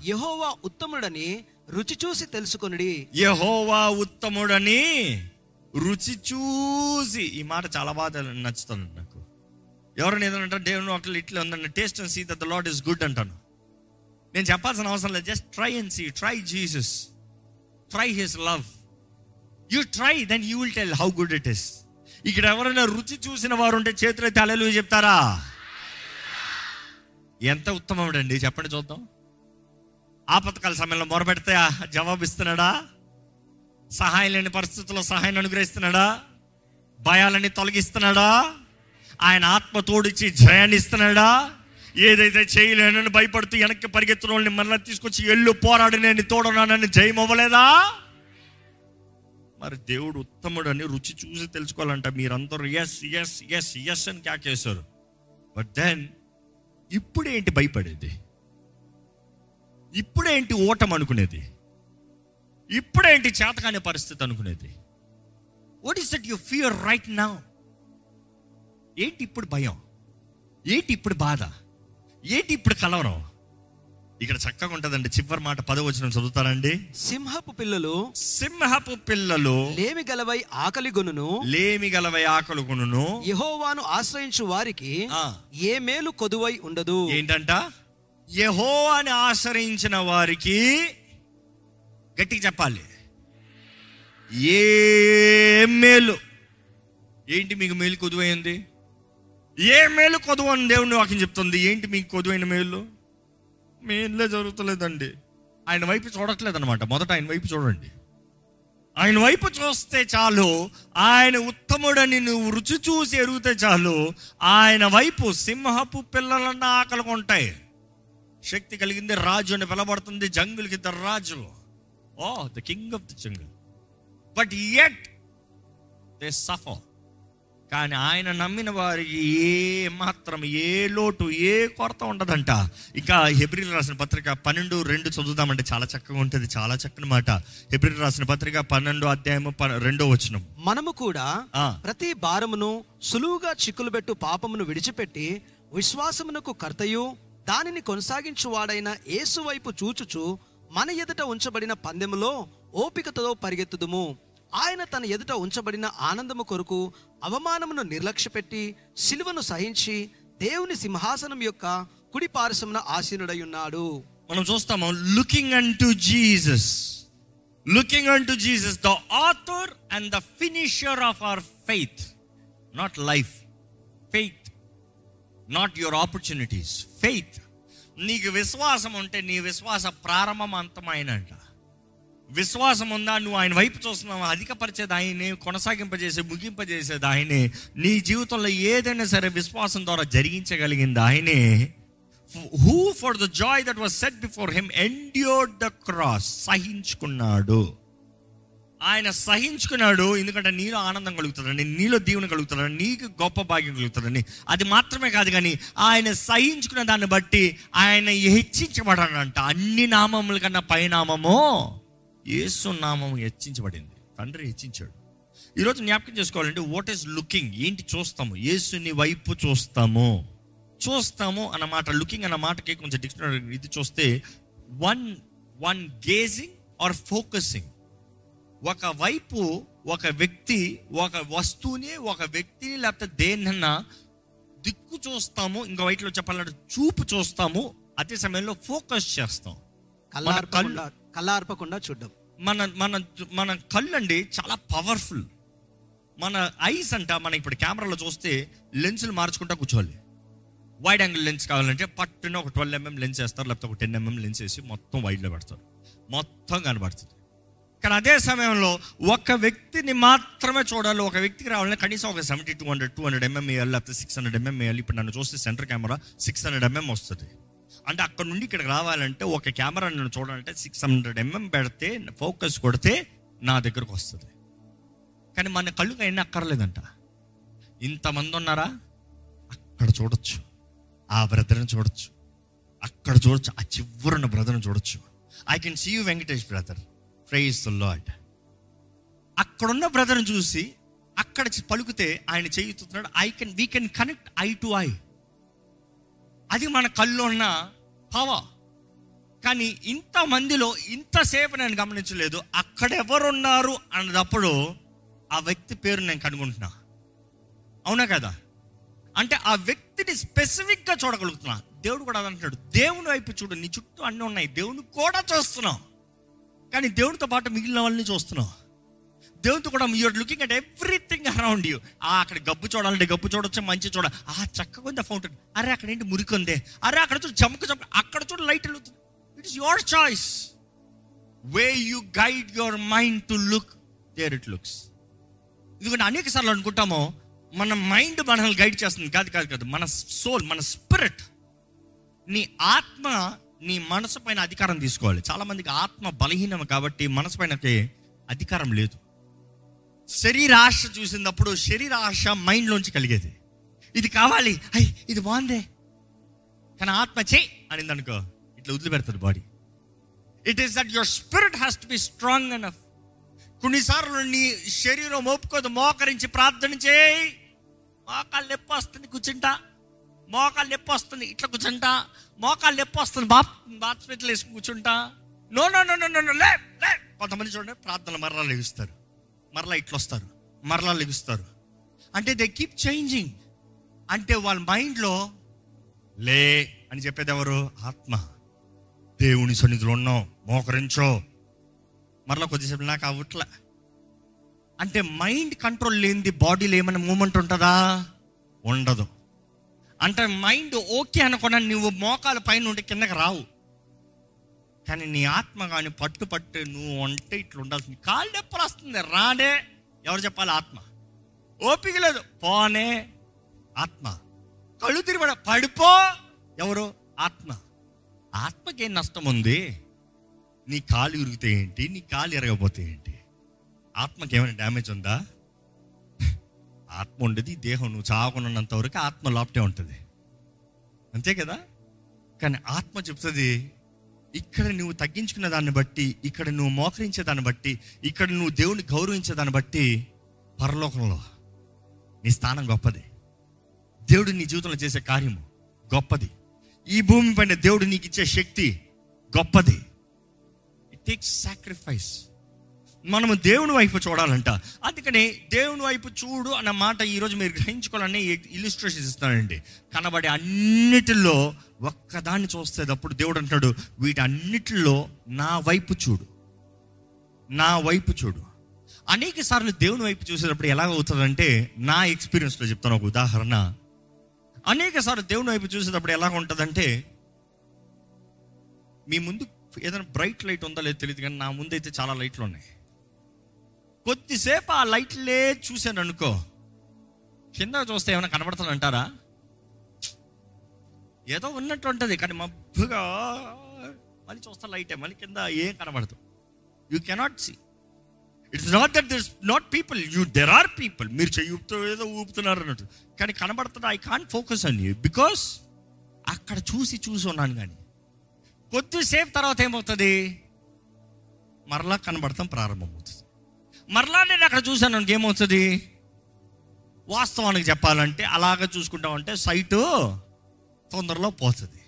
యెహోవా ఉత్తముడని రుచి చూసి తెలుసుకొనుడి.
యహోవా ఉత్తముడని రుచి చూసి. ఈ మాట చాలా బాగా నచ్చుతుంది నాకు. ఎవరైనా ఏదంటే దేవుని ఒకళ్ళు ఇట్లా ఉందండి taste and see that the Lord is good అంటాను. నేను చెప్పాల్సిన అవసరం లేదు. Just try and see try Jesus try his love you try then you will tell how good it is ఇక్కడ ఎవరైనా రుచి చూసిన వారు ఉంటే చేతులు అయితే అలెలు చెప్తారా? ఎంత ఉత్తమముడండి చెప్పండి చూద్దాం. ఆపత్కాల సమయంలో మొరపెడితే జవాబిస్తున్నాడా? జవాబు ఇస్తున్నాడా సహాయం లేని పరిస్థితుల్లో సహాయాన్ని అనుగ్రహిస్తున్నాడా? భయాలని తొలగిస్తున్నాడా? ఆయన ఆత్మ తోడిచ్చి జయాన్ని ఇస్తున్నాడా? ఏదైతే చేయలేనని భయపడుతూ వెనక్కి పరిగెత్తిన వాళ్ళని మరలా తీసుకొచ్చి ఎల్లు పోరాడి నేను తోడనానని జయం అవ్వలేదా? మరి దేవుడు ఉత్తముడు అని రుచి చూసి తెలుసుకోవాలంట. మీరందరూ ఎస్ ఎస్ ఎస్ ఎస్ అని క్యాకేశారు బట్ దెన్ ఇప్పుడేంటి భయపడేది? ఇప్పుడేంటి ఓటం అనుకునేది? ఇప్పుడేంటి చేతకాని పరిస్థితి అనుకునేది? What is that you fear right నా ఏంటి ఇప్పుడు భయం? ఏంటి ఇప్పుడు బాధ? ఏంటి ఇప్పుడు కలవరం? ఇక్కడ చక్కగా ఉంటుందండి. చివరి మాట పదవచనం చదువుతారండి.
సింహపు పిల్లలు
సింహపు పిల్లలు
లేమి గలవై ఆకలి గొనును.
లేమి గలవై ఆకలుకును
యెహోవాను ఆశ్రయించు వారికి. ఏ మేలు కొదువై ఉండదు.
ఏంటంట? యహో అని ఆశ్రయించిన వారికి గట్టిగా చెప్పాలి. ఏ మేలు? ఏంటి మీకు మేలు కొదువైంది ఏ మేలు కొదువు అని దేవుడిని వాక్యం చెప్తుంది? ఏంటి మీకు కొదువైన మేలు? మేలే జరుగుతలేదండి. ఆయన వైపు చూడట్లేదు అనమాట మొదట ఆయన వైపు చూడండి. ఆయన వైపు చూస్తే చాలు. ఆయన ఉత్తముడని నువ్వు రుచి చూసి ఎరుగుతే చాలు. ఆయన వైపు సింహపు పిల్లలన్న ఆకలి ఉంటాయి. శక్తి కలిగింది రాజు అని పిలబడుతుంది జంగులకి ద రాజు ఓ the king of the jungle but yet they suffer కానీ ఆయన నమ్మిన వారికి ఏ మాత్రం ఏ లోటు ఏ కొరత ఉండదంట. ఇంకా హెబ్రిల్ రాసిన పత్రిక పన్నెండు రెండు చదువుదామంటే చాలా చక్కగా ఉంటుంది. చాలా చక్కని మాట. హెబ్రిల్ రాసిన పత్రిక పన్నెండు అధ్యాయము రెండో వచనం.
మనము కూడా. ప్రతి భారమును సులువుగా చిక్కులుబెట్టు పాపమును విడిచిపెట్టి విశ్వాసమునకు కర్తయు దానిని కొనసాగించువాడైన యేసు వైపు చూచుచు మన ఎదుట ఉంచబడిన పందెములో ఓపికతో పరిగెత్తుదుము. ఆయన తన ఎదుట ఉంచబడిన ఆనందము కొరకు అవమానమును నిర్లక్ష్యపెట్టి సిలువను సహించి దేవుని సింహాసనం యొక్క కుడి పార్శ్వమున ఆసీనుడై ఉన్నాడు
మనం చూస్తాము looking unto Jesus looking unto Jesus the author and the finisher of our faith not life faith not your opportunities faith నీకు విశ్వాసం ఉంటే నీ విశ్వాస ప్రారంభం అంతమైనట విశ్వాసం ఉందా నువ్వు ఆయన వైపు చూస్తున్నావు అధికపరిచేది ఆయనే కొనసాగింపజేసే ముగింపజేసేది ఆయనే. నీ జీవితంలో ఏదైనా సరే విశ్వాసం ద్వారా జరిగించగలిగింది ఆయనే. Who for the joy that was set before him endured the cross సహించుకున్నాడు. ఆయన సహించుకున్నాడు ఎందుకంటే నీలో ఆనందం కలుగుతుందని నీలో దీవెన కలుగుతాడని నీకు గొప్ప భాగ్యం కలుగుతుందని. అది మాత్రమే కాదు కానీ ఆయన సహించుకున్న దాన్ని బట్టి ఆయన హెచ్చించబడాడంట అన్ని నామముల కన్నా పైనామము యేసు నామము హెచ్చించబడింది. తండ్రి హెచ్చించాడు. ఈరోజు జ్ఞాపకం చేసుకోవాలంటే వాట్ ఈస్ లుకింగ్ ఏంటి చూస్తాము? యేసుని వైపు చూస్తాము. చూస్తాము అన్న మాట లుకింగ్ అన్న మాటకి కొంచెం డిక్షనరీ ఇది చూస్తే one one gazing or focusing ఒక వైపు ఒక వ్యక్తి ఒక వస్తువుని ఒక వ్యక్తిని లేకపోతే దేన్నన్నా దిక్కు చూస్తాము ఇంకో వైపులో చెప్పాలంటే చూపు చూస్తాము అదే సమయంలో ఫోకస్ చేస్తాం.
కళ్ళార్పకుండా కళ్ళార్పకుండా చూడడం.
మన మన మన కళ్ళు అండి చాలా పవర్ఫుల్ మన ఐస్ అంట మనం ఇప్పుడు కెమెరాలో చూస్తే లెన్సులు మార్చుకుంటా కూర్చోవాలి. వైడ్ యాంగిల్ లెన్స్ కావాలంటే పట్టున ఒక ట్వెల్వ్ ఎంఎం లెన్స్ వేస్తారు లేకపోతే ఒక టెన్ ఎంఎం లెన్స్ వేసి మొత్తం వైడ్లో పెడతారు. మొత్తం కనబడుతుంది. కానీ అదే సమయంలో ఒక వ్యక్తిని మాత్రమే చూడాలి ఒక వ్యక్తికి రావాలంటే కనీసం ఒక seventy to hundred two hundred mm వేయాలి లేకపోతే సిక్స్ హండ్రెడ్ ఎంఎం వేయాలి. ఇప్పుడు నన్ను చూస్తే centre camera six hundred mm వస్తుంది. అంటే అక్కడ నుండి ఇక్కడికి రావాలంటే ఒక కెమెరా నేను చూడాలంటే సిక్స్ హండ్రెడ్ ఎంఎం పెడితే ఫోకస్ కొడితే నా దగ్గరకు వస్తుంది. కానీ మన కళ్ళు అయినా అక్కర్లేదంట. ఇంతమంది ఉన్నారా? అక్కడ చూడొచ్చు. ఆ బ్రదర్ని చూడొచ్చు. అక్కడ చూడొచ్చు. ఆ చివరున్న బ్రదర్ని చూడొచ్చు. I can see you Venkatesh brother. Praise the Lord అక్కడున్న బ్రదర్ని చూసి అక్కడ పలుకుతే ఆయన చేయుతున్నాడు I can we can connect eye to eye అది మన కళ్ళు ఉన్న పవర్ కానీ ఇంత మందిలో ఇంతసేపు నేను గమనించలేదు. అక్కడ ఎవరున్నారు అన్నదప్పుడు ఆ వ్యక్తి పేరు నేను కనుగొంటున్నా. అవునా కదా? అంటే ఆ వ్యక్తిని స్పెసిఫిక్గా చూడగలుగుతున్నా. దేవుడు కూడా అదంటాడు దేవుని వైపు చూడు నీ చుట్టూ అన్నీ ఉన్నాయి. దేవుని కూడా చూస్తున్నావు. కానీ దేవుడితో పాటు మిగిలిన వాళ్ళని చూస్తున్నావు. దేవునితో కూడా you're looking at everything around you ఆ అక్కడ గబ్బు చూడాలంటే గబ్బు చూడొచ్చు మంచి చూడ ఆ చక్కగా ఉంది ఫౌంటైన్ అరే అక్కడ ఏంటి మురికి ఉంది? అరే అక్కడ చూడు చమక చమక అక్కడ చూడు లైట్ వెలుగుతుంది. It is your choice way you guide your mind to look there it looks ఎందుకంటే అనేక సార్లు అనుకుంటాము మన మైండ్ మనల్ని గైడ్ చేస్తుంది. కాదు కాదు కాదు మన సోల్ మన స్పిరిట్ నీ ఆత్మ నీ మనసు పైన అధికారం తీసుకోవాలి. చాలామందికి ఆత్మ బలహీనం కాబట్టి మనసు పైనకి అధికారం లేదు. శరీరాశ చూసినప్పుడు శరీర ఆశ మైండ్లోంచి కలిగేది. ఇది కావాలి. అయ్యి ఇది బాగుందే. కానీ ఆత్మ చేయి అనింది అనుకో ఇట్లా వదిలిపెడుతుంది body. It is that your spirit has to be strong enough కొన్నిసార్లు నీ శరీరం ఒప్పుకోదు. మోకరించి ప్రార్థన చేయి. మోకాలు నొప్పి వస్తుంది కూర్చుంటా. మోకాలు నొప్పి వస్తుంది ఇట్లా కూర్చుంటా. మోకాలు నొప్పి వస్తుంది బాత్ బాత్స్పెట్లు వేసి కూర్చుంటా. No no no no no లే లే. కొంతమంది చూడండి ప్రార్థన మర్రాలు ఇస్తారు మరలా ఇట్లా వస్తారు మరలా లెగుస్తారు. అంటే దే కీప్ చేంజింగ్ అంటే వాళ్ళ మైండ్లో లే అని చెప్పేది ఎవరు? ఆత్మ. దేవుని సన్నిధిలో ఉన్నాం మోకరించో. మరలా కొద్దిసేపు నాకు అవ్వట్లే. అంటే మైండ్ కంట్రోల్ లేనిది బాడీలో ఏమైనా మూమెంట్ ఉంటుందా? ఉండదు. అంటే మైండ్ ఓకే అనుకున్నా నువ్వు మోకాలు పైన ఉంటే కిందకి రావు. కానీ నీ ఆత్మ కానీ పట్టు పట్టు నువ్వు అంటే ఇట్లా ఉండాల్సింది. కాళ్ళు నొప్పులు వస్తుంది రానే. ఎవరు చెప్పాలి? ఆత్మ. ఓపిక లేదు. పోనే. ఆత్మ. కళ్ళు తిరిగి పడిపో. ఎవరు? ఆత్మ. ఆత్మకేం నష్టం ఉంది? నీ కాలు ఇరిగితే ఏంటి? నీ కాలు ఇరగపోతే ఏంటి? ఆత్మకి ఏమైనా డ్యామేజ్ ఉందా? ఆత్మ ఉండేది దేహం. నువ్వు చావకున్నంత వరకు ఆత్మ లోపటే ఉంటుంది. అంతే కదా? కానీ ఆత్మ చెప్తుంది ఇక్కడ నువ్వు తగ్గించుకున్న దాన్ని బట్టి ఇక్కడ నువ్వు మోకరించే దాన్ని బట్టి ఇక్కడ నువ్వు దేవుని గౌరవించే దాన్ని బట్టి పరలోకంలో నీ స్థానం గొప్పది. దేవుడు నీ జీవితంలో చేసే కార్యము గొప్పది. ఈ భూమి పైన దేవుడు నీకు ఇచ్చే శక్తి గొప్పది. ఇట్ టేక్స్ సాక్రిఫైస్ మనం దేవుని వైపు చూడాలంట. అందుకని దేవుని వైపు చూడు అన్న మాట ఈరోజు మీరు గ్రహించుకోవాలని ఇలిస్ట్రేషన్స్ ఇస్తానండి కనబడే అన్నిటిలో ఒక్కదాన్ని చూస్తే అప్పుడు దేవుడు అంటాడు వీటన్నిటిలో నా వైపు చూడు. నా వైపు చూడు. అనేక సార్లు దేవుని వైపు చూసేటప్పుడు ఎలా అవుతుందంటే నా ఎక్స్పీరియన్స్లో చెప్తాను ఒక ఉదాహరణ. అనేక సార్లు దేవుని వైపు చూసేటప్పుడు ఎలా ఉంటుందంటే మీ ముందు ఏదైనా బ్రైట్ లైట్ ఉందా? లేదో తెలియదు కానీ నా ముందు అయితే చాలా లైట్లు ఉన్నాయి కొద్దిసేపు ఆ లైట్లే చూశాను అనుకో కింద చూస్తే ఏమైనా కనబడుతుందంటారా? ఏదో ఉన్నట్టు ఉంటుంది కానీ మబ్బుగా మళ్ళీ చూస్తా లైటే మళ్ళీ కింద ఏం కనబడదు. You cannot see it's not that this not people you there are people మీరు చెయ్యి ఏదో ఊపుతున్నారు అన్నట్టు కానీ కనబడుతుంది I can't focus on you because అక్కడ చూసి చూసి ఉన్నాను కానీ. కొద్దిసేపు తర్వాత ఏమవుతుంది? మరలా కనబడతాం ప్రారంభమవుతుంది. మరలా నేను అక్కడ చూశాను ఏమవుతుంది? వాస్తవానికి చెప్పాలంటే అలాగ చూసుకుంటామంటే సైటు తొందరలో పోతుంది.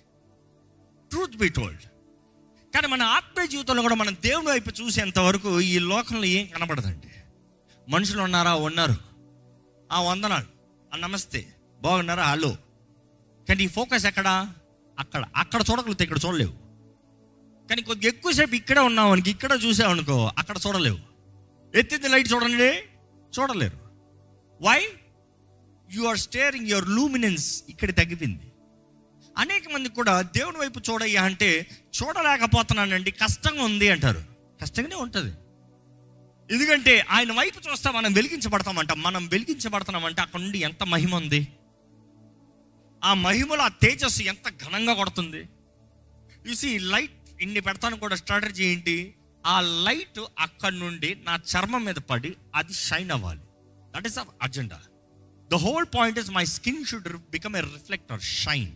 ట్రూత్ బి టోల్డ్ కానీ మన ఆత్మీయ జీవితంలో కూడా మనం దేవుని వైపు చూసేంత వరకు ఈ లోకంలో ఏం కనబడదండి. మనుషులు ఉన్నారా? ఉన్నారు. ఆ వందనాలు. ఆ నమస్తే. బాగున్నారా? హలో. కానీ ఈ ఫోకస్ ఎక్కడ? అక్కడ. అక్కడ చూడగలిగితే ఇక్కడ చూడలేవు. కానీ కొద్దిగా ఎక్కువసేపు ఇక్కడే ఉన్నావు ఇక్కడ చూసావు అనుకో అక్కడ చూడలేవు. ఎత్తింది లైట్ చూడండి. చూడలేరు. Why you are staring your luminance ఇక్కడ తగ్గిపోయింది. అనేక మంది కూడా దేవుని వైపు చూడయ్యా అంటే చూడలేకపోతున్నానండి కష్టంగా ఉంది అంటారు. కష్టంగానే ఉంటుంది. ఎందుకంటే ఆయన వైపు చూస్తే మనం వెలిగించబడతామంట. మనం వెలిగించబడుతున్నామంటే అక్కడ నుండి ఎంత మహిమ ఉంది? ఆ మహిమలో ఆ తేజస్సు ఎంత ఘనంగా కొడుతుంది? చూసి లైట్ ఇన్ని పెడతాను కూడా స్ట్రాటజీ ఏంటి? ఆ లైట్ అక్కడి నుండి నా చర్మం మీద పడి అది షైన్ అవ్వాలి. That is agenda the whole point is my skin should become a reflector shine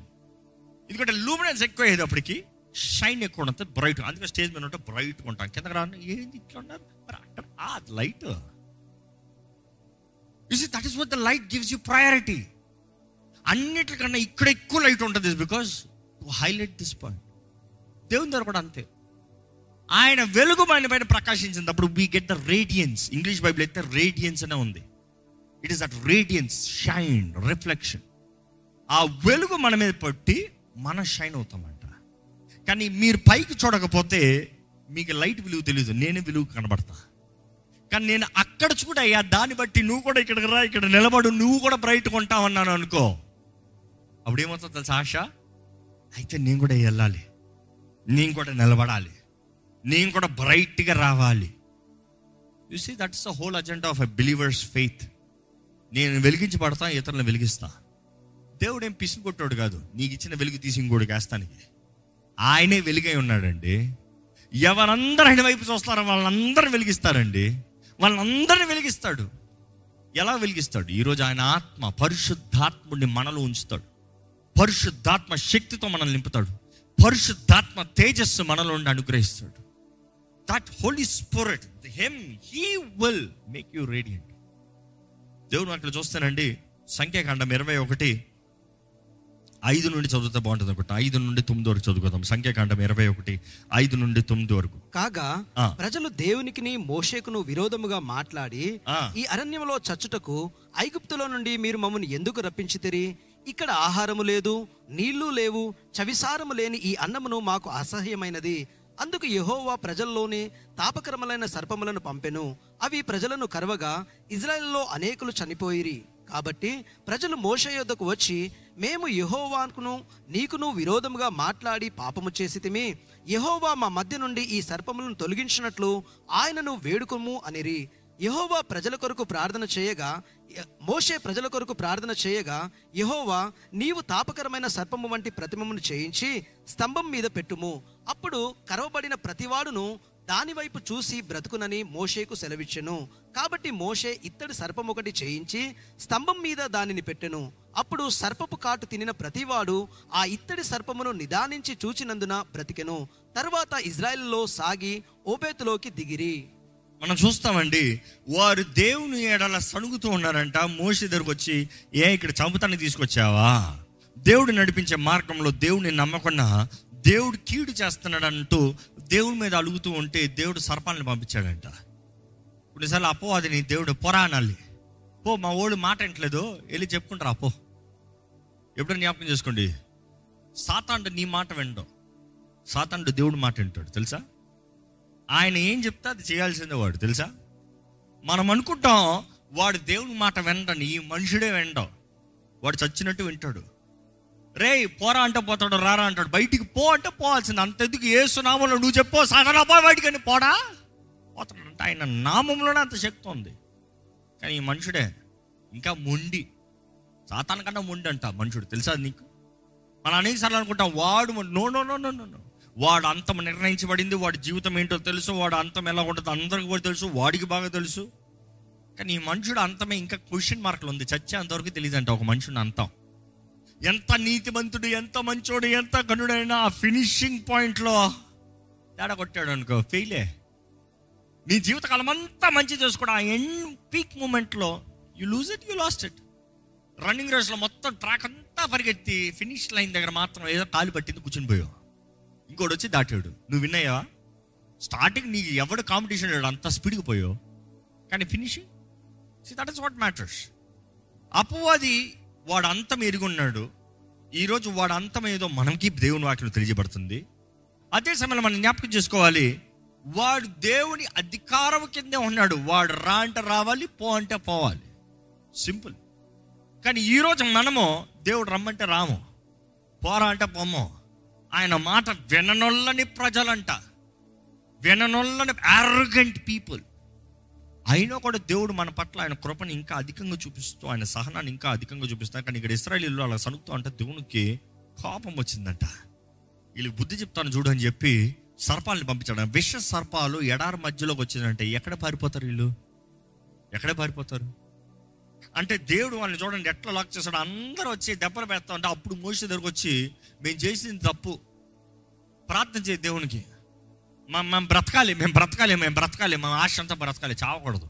ఎందుకంటే లూమినెన్స్ ఎక్కువ అయ్యేటప్పటికి షైన్ ఎక్కువ ఉంటుంది బ్రైట్ అందుకే స్టేజ్ మీద ఉంటే బ్రైట్ ఉంటాం. కింద రాను ఏంది ఇట్లా ఉన్నారు? మరి అక్కడ ఆ light is that is what the light gives you priority అన్నిటికన్నా ఇక్కడ ఎక్కువ లైట్ ఉంటుంది. Because to highlight this point దేవుని దగ్గర కూడా అంతే. ఆయన వెలుగు మన పైన ప్రకాశించినప్పుడు we get the radiance English Bible అయితే రేడియన్స్ అనే ఉంది. It is that radiance shine reflection ఆ వెలుగు మన మీద పట్టి మన షైన్ అవుతామంట. కానీ మీరు పైకి చూడకపోతే మీకు లైట్ విలువ తెలియదు నేనే విలువ కనబడతా. కానీ నేను అక్కడ చూడయ్యా దాన్ని బట్టి నువ్వు కూడా ఇక్కడికి రా ఇక్కడ నిలబడు నువ్వు కూడా బ్రైట్ ఉంటావన్నాను అనుకో. అప్పుడు ఏమవుతుంది తెలుసా ఆశ? అయితే నేను కూడా వెళ్ళాలి. నేను కూడా నిలబడాలి. నేను కూడా బ్రైట్గా రావాలి. You see that's the whole agenda of a believer's faith నేను వెలిగించబడతా ఇతరులను వెలిగిస్తా. దేవుడు ఏం పిసిని కొట్టాడు కాదు. నీకు ఇచ్చిన వెలుగు తీసి ఇంకోటికి వేస్తానికి ఆయనే వెలుగై ఉన్నాడండి. ఎవరందరూ ఆయన వైపు చూస్తారో వాళ్ళందరూ వెలిగిస్తారండి. వాళ్ళందరిని వెలిగిస్తాడు. ఎలా వెలిగిస్తాడు? ఈరోజు ఆయన ఆత్మ పరిశుద్ధాత్ముడిని మనలో ఉంచుతాడు. పరిశుద్ధాత్మ శక్తితో మనల్ని నింపుతాడు. పరిశుద్ధాత్మ తేజస్సు మనలో ఉండి అనుగ్రహిస్తాడు. That holy spirit him he will make you radiant దేవుడు అక్కడ చూస్తానండి. సంఖ్యాకాండం ఇరవై ఒకటి. ఐదు నుండి చదివితే బాగుంటుంది ఒకటి ఐదు నుండి తొమ్మిది వరకు చదువుకుందాం. సంఖ్యాకాండం ఇరవై ఒకటి. ఐదు నుండి తొమ్మిది వరకు.
కాగా. ప్రజలు దేవునికిని మోషేకును విరోధముగా మాట్లాడి. ఈ అరణ్యంలో చచ్చుటకు ఐగుప్తులో నుండి మీరు మమ్మల్ని ఎందుకు రప్పించితిరి? ఇక్కడ ఆహారము లేదు నీళ్ళు లేవు చవిసారము లేని ఈ అన్నమును మాకు అసహ్యమైనది. అందుకు యహోవా ప్రజల్లోని తాపక్రమలైన సర్పములను పంపెను. అవి ప్రజలను కరవగా ఇజ్రాయెల్లో అనేకులు చనిపోయిరి. కాబట్టి ప్రజలు మోష యొద్దకు వచ్చి మేము యహోవాకును నీకును విరోధముగా మాట్లాడి పాపము చేసితిమి. యెహోవా మా మధ్య నుండి ఈ సర్పములను తొలగించినట్లు ఆయనను వేడుకుము అనిరి. యహోవా ప్రజల కొరకు ప్రార్థన చేయగా మోషే ప్రజల కొరకు ప్రార్థన చేయగా యహోవా నీవు తాపకరమైన సర్పము వంటి ప్రతిమమును చేయించి స్తంభం మీద పెట్టుము. అప్పుడు కరవబడిన ప్రతివాడును దానివైపు చూసి బ్రతుకునని మోషేకు సెలవిచ్చెను. కాబట్టి మోషే ఇత్తడి సర్పం ఒకటి చేయించి స్తంభం మీద దానిని పెట్టెను. అప్పుడు సర్పపు కాటు తినిన ప్రతివాడు ఆ ఇత్తడి సర్పమును నిదానించి చూచినందున బ్రతికెను. తరువాత ఇజ్రాయెల్లో సాగి ఓబేతులోకి దిగిరి.
మనం చూస్తామండి వారు దేవుని ఏడలా సణుగుతూ ఉన్నారంట. మోషి దగ్గరకు వచ్చి ఏ ఇక్కడ చంపుతాన్ని తీసుకొచ్చావా? దేవుడు నడిపించే మార్గంలో దేవుడిని నమ్మకుండా దేవుడు కీడు చేస్తున్నాడంటూ దేవుడి మీద అలుగుతూ ఉంటే దేవుడు సర్పాలను పంపించాడంట. కొన్నిసార్లు అపోవాదిని దేవుడు పొరా అనాలి. పో మా ఓడు మాట వినట్లేదు వెళ్ళి చెప్పుకుంటారా పో. ఎప్పుడైనా జ్ఞాపకం చేసుకోండి. సాతాండు నీ మాట వినడం. సాతాండు దేవుడు మాట వింటాడు తెలుసా? ఆయన ఏం చెప్తే అది చేయాల్సిందే వాడు తెలుసా? మనం అనుకుంటాం వాడు దేవుని మాట వినడని ఈ మనుషుడే వినడం. వాడు చచ్చినట్టు వింటాడు. రే పోరా అంటే పోతాడు రారా అంటాడు. బయటికి పో అంటే పోవాల్సింది. అంతెందుకు ఏసునామంలో నువ్వు చెప్పో సగనా పో బయటికి పోడా పోతాడంటే ఆయన నామంలోనే అంత శక్తి ఉంది. కానీ ఈ మనుషుడే ఇంకా మొండి. సాతాన కన్నా మొండి అంట మనుషుడు. తెలుసా నీకు? మనం అనేక సార్లు అనుకుంటాం వాడు no no no no no no. వాడు అంతం నిర్ణయించబడింది వాడి జీవితం ఏంటో తెలుసు వాడు అంతం ఎలా ఉంటుందో అందరికి కూడా తెలుసు వాడికి బాగా తెలుసు. కానీ ఈ మనుషుడు అంతమే ఇంకా క్వశ్చన్ మార్కులు ఉంది. చచ్చే అంతవరకు తెలియదంట ఒక మనుషుని అంతం. ఎంత నీతిమంతుడు ఎంత మంచోడు ఎంత కనుడైనా ఆ ఫినిషింగ్ పాయింట్లో తేడా కొట్టాడు అనుకో ఫెయిలే నీ జీవితకాలం అంతా మంచి చేసుకోవడం ఆ ఎండ్ పీక్ మూమెంట్లో you lose it you lost it running రేస్లో మొత్తం ట్రాక్ అంతా పరిగెత్తి ఫినిష్ లైన్ దగ్గర మాత్రం ఏదో కాలు పట్టింది కూర్చుని పోయావు. ఇంకోటి వచ్చి దాటాడు. నువ్వు విన్నాయా? స్టార్టింగ్ నీకు ఎవడు కాంపిటీషన్ లేడు అంత స్పీడ్కి పోయావు. కానీ finishing see that is what matters అపవాది వాడు అంతం ఎరుగున్నాడు. ఈరోజు వాడు అంతం ఏదో మనకి దేవుని వాక్యం తెలియజేయబడుతుంది. అదే సమయంలో మనం జ్ఞాపకం చేసుకోవాలి వాడు దేవుని అధికారం కిందే ఉన్నాడు. వాడు రా అంటే రావాలి పో అంటే పోవాలి. సింపుల్ కానీ ఈరోజు మనము దేవుడు రమ్మంటే రాము. పోరా అంటే పొమ్మో ఆయన మాట విననొల్లని ప్రజలంట. విననొల్లని ఆరోగెంట్ పీపుల్ అయినా కూడా దేవుడు మన పట్ల ఆయన కృపను ఇంకా అధికంగా చూపిస్తూ ఆయన సహనాన్ని ఇంకా అధికంగా చూపిస్తాను కానీ ఇక్కడ ఇస్రాయలీలో అలా సనుకుతూ అంటే దేవునికి కోపం వచ్చిందంట. వీళ్ళు బుద్ధి చెప్తాను చూడు అని చెప్పి సర్పాలని పంపించాడు. విష సర్పాలు ఎడారి మధ్యలోకి వచ్చిందంటే ఎక్కడ పారిపోతారు వీళ్ళు? ఎక్కడ పారిపోతారు? అంటే దేవుడు వాళ్ళని చూడండి ఎట్లా లాక్ చేస్తాడు అందరూ వచ్చి దెబ్బలు పెడతా ఉంటే అప్పుడు మోసే దగ్గరకు వచ్చి మేము చేసింది తప్పు. ప్రార్థన చేయ దేవునికి. మా మేము బ్రతకాలి మేము బ్రతకాలి మేము బ్రతకాలి. మా ఆశ అంతా బ్రతకాలి. చావకూడదు.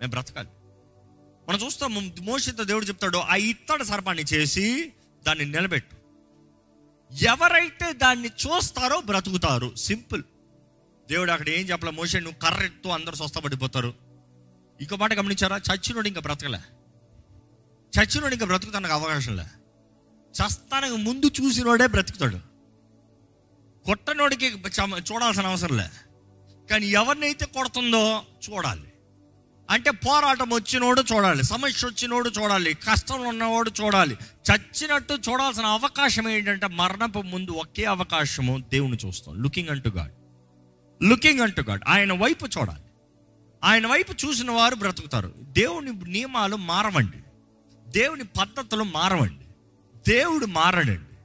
మేము బ్రతకాలి. మనం చూస్తాం మోసతో దేవుడు చెప్తాడు ఆ ఇత్తడి సర్పాన్ని చేసి దాన్ని నిలబెట్టు. ఎవరైతే దాన్ని చూస్తారో బ్రతుకుతారు. సింపుల్. దేవుడు అక్కడ ఏం చెప్పలే? మోసే నువ్వు కర్రెత్తు అందరూ స్వస్థపడిపోతారు. ఇంకో మాట గమనించారా? చచ్చినోడు ఇంకా బ్రతకలే. చచ్చినోడు ఇంకా బ్రతుకుతానికి అవకాశం లే చస్తానికి ముందు చూసినోడే బ్రతుకుతాడు. కొట్టనోడికి చూడాల్సిన అవసరం లే కానీ ఎవరినైతే కొడుతుందో చూడాలి. అంటే పోరాటం వచ్చినోడు చూడాలి. సమస్య వచ్చినోడు చూడాలి. కష్టం ఉన్నవాడు చూడాలి. చచ్చినట్టు చూడాల్సిన అవకాశం ఏంటంటే మరణపు ముందు ఒకే అవకాశము దేవుని చూస్తాం. Looking unto God looking unto God ఆయన వైపు చూడాలి. ఆయన వైపు చూసిన వారు బ్రతుకుతారు. దేవుని నియమాలు మారవండి. దేవుని పద్ధతులు మారవండి. దేవుడు మారడండి.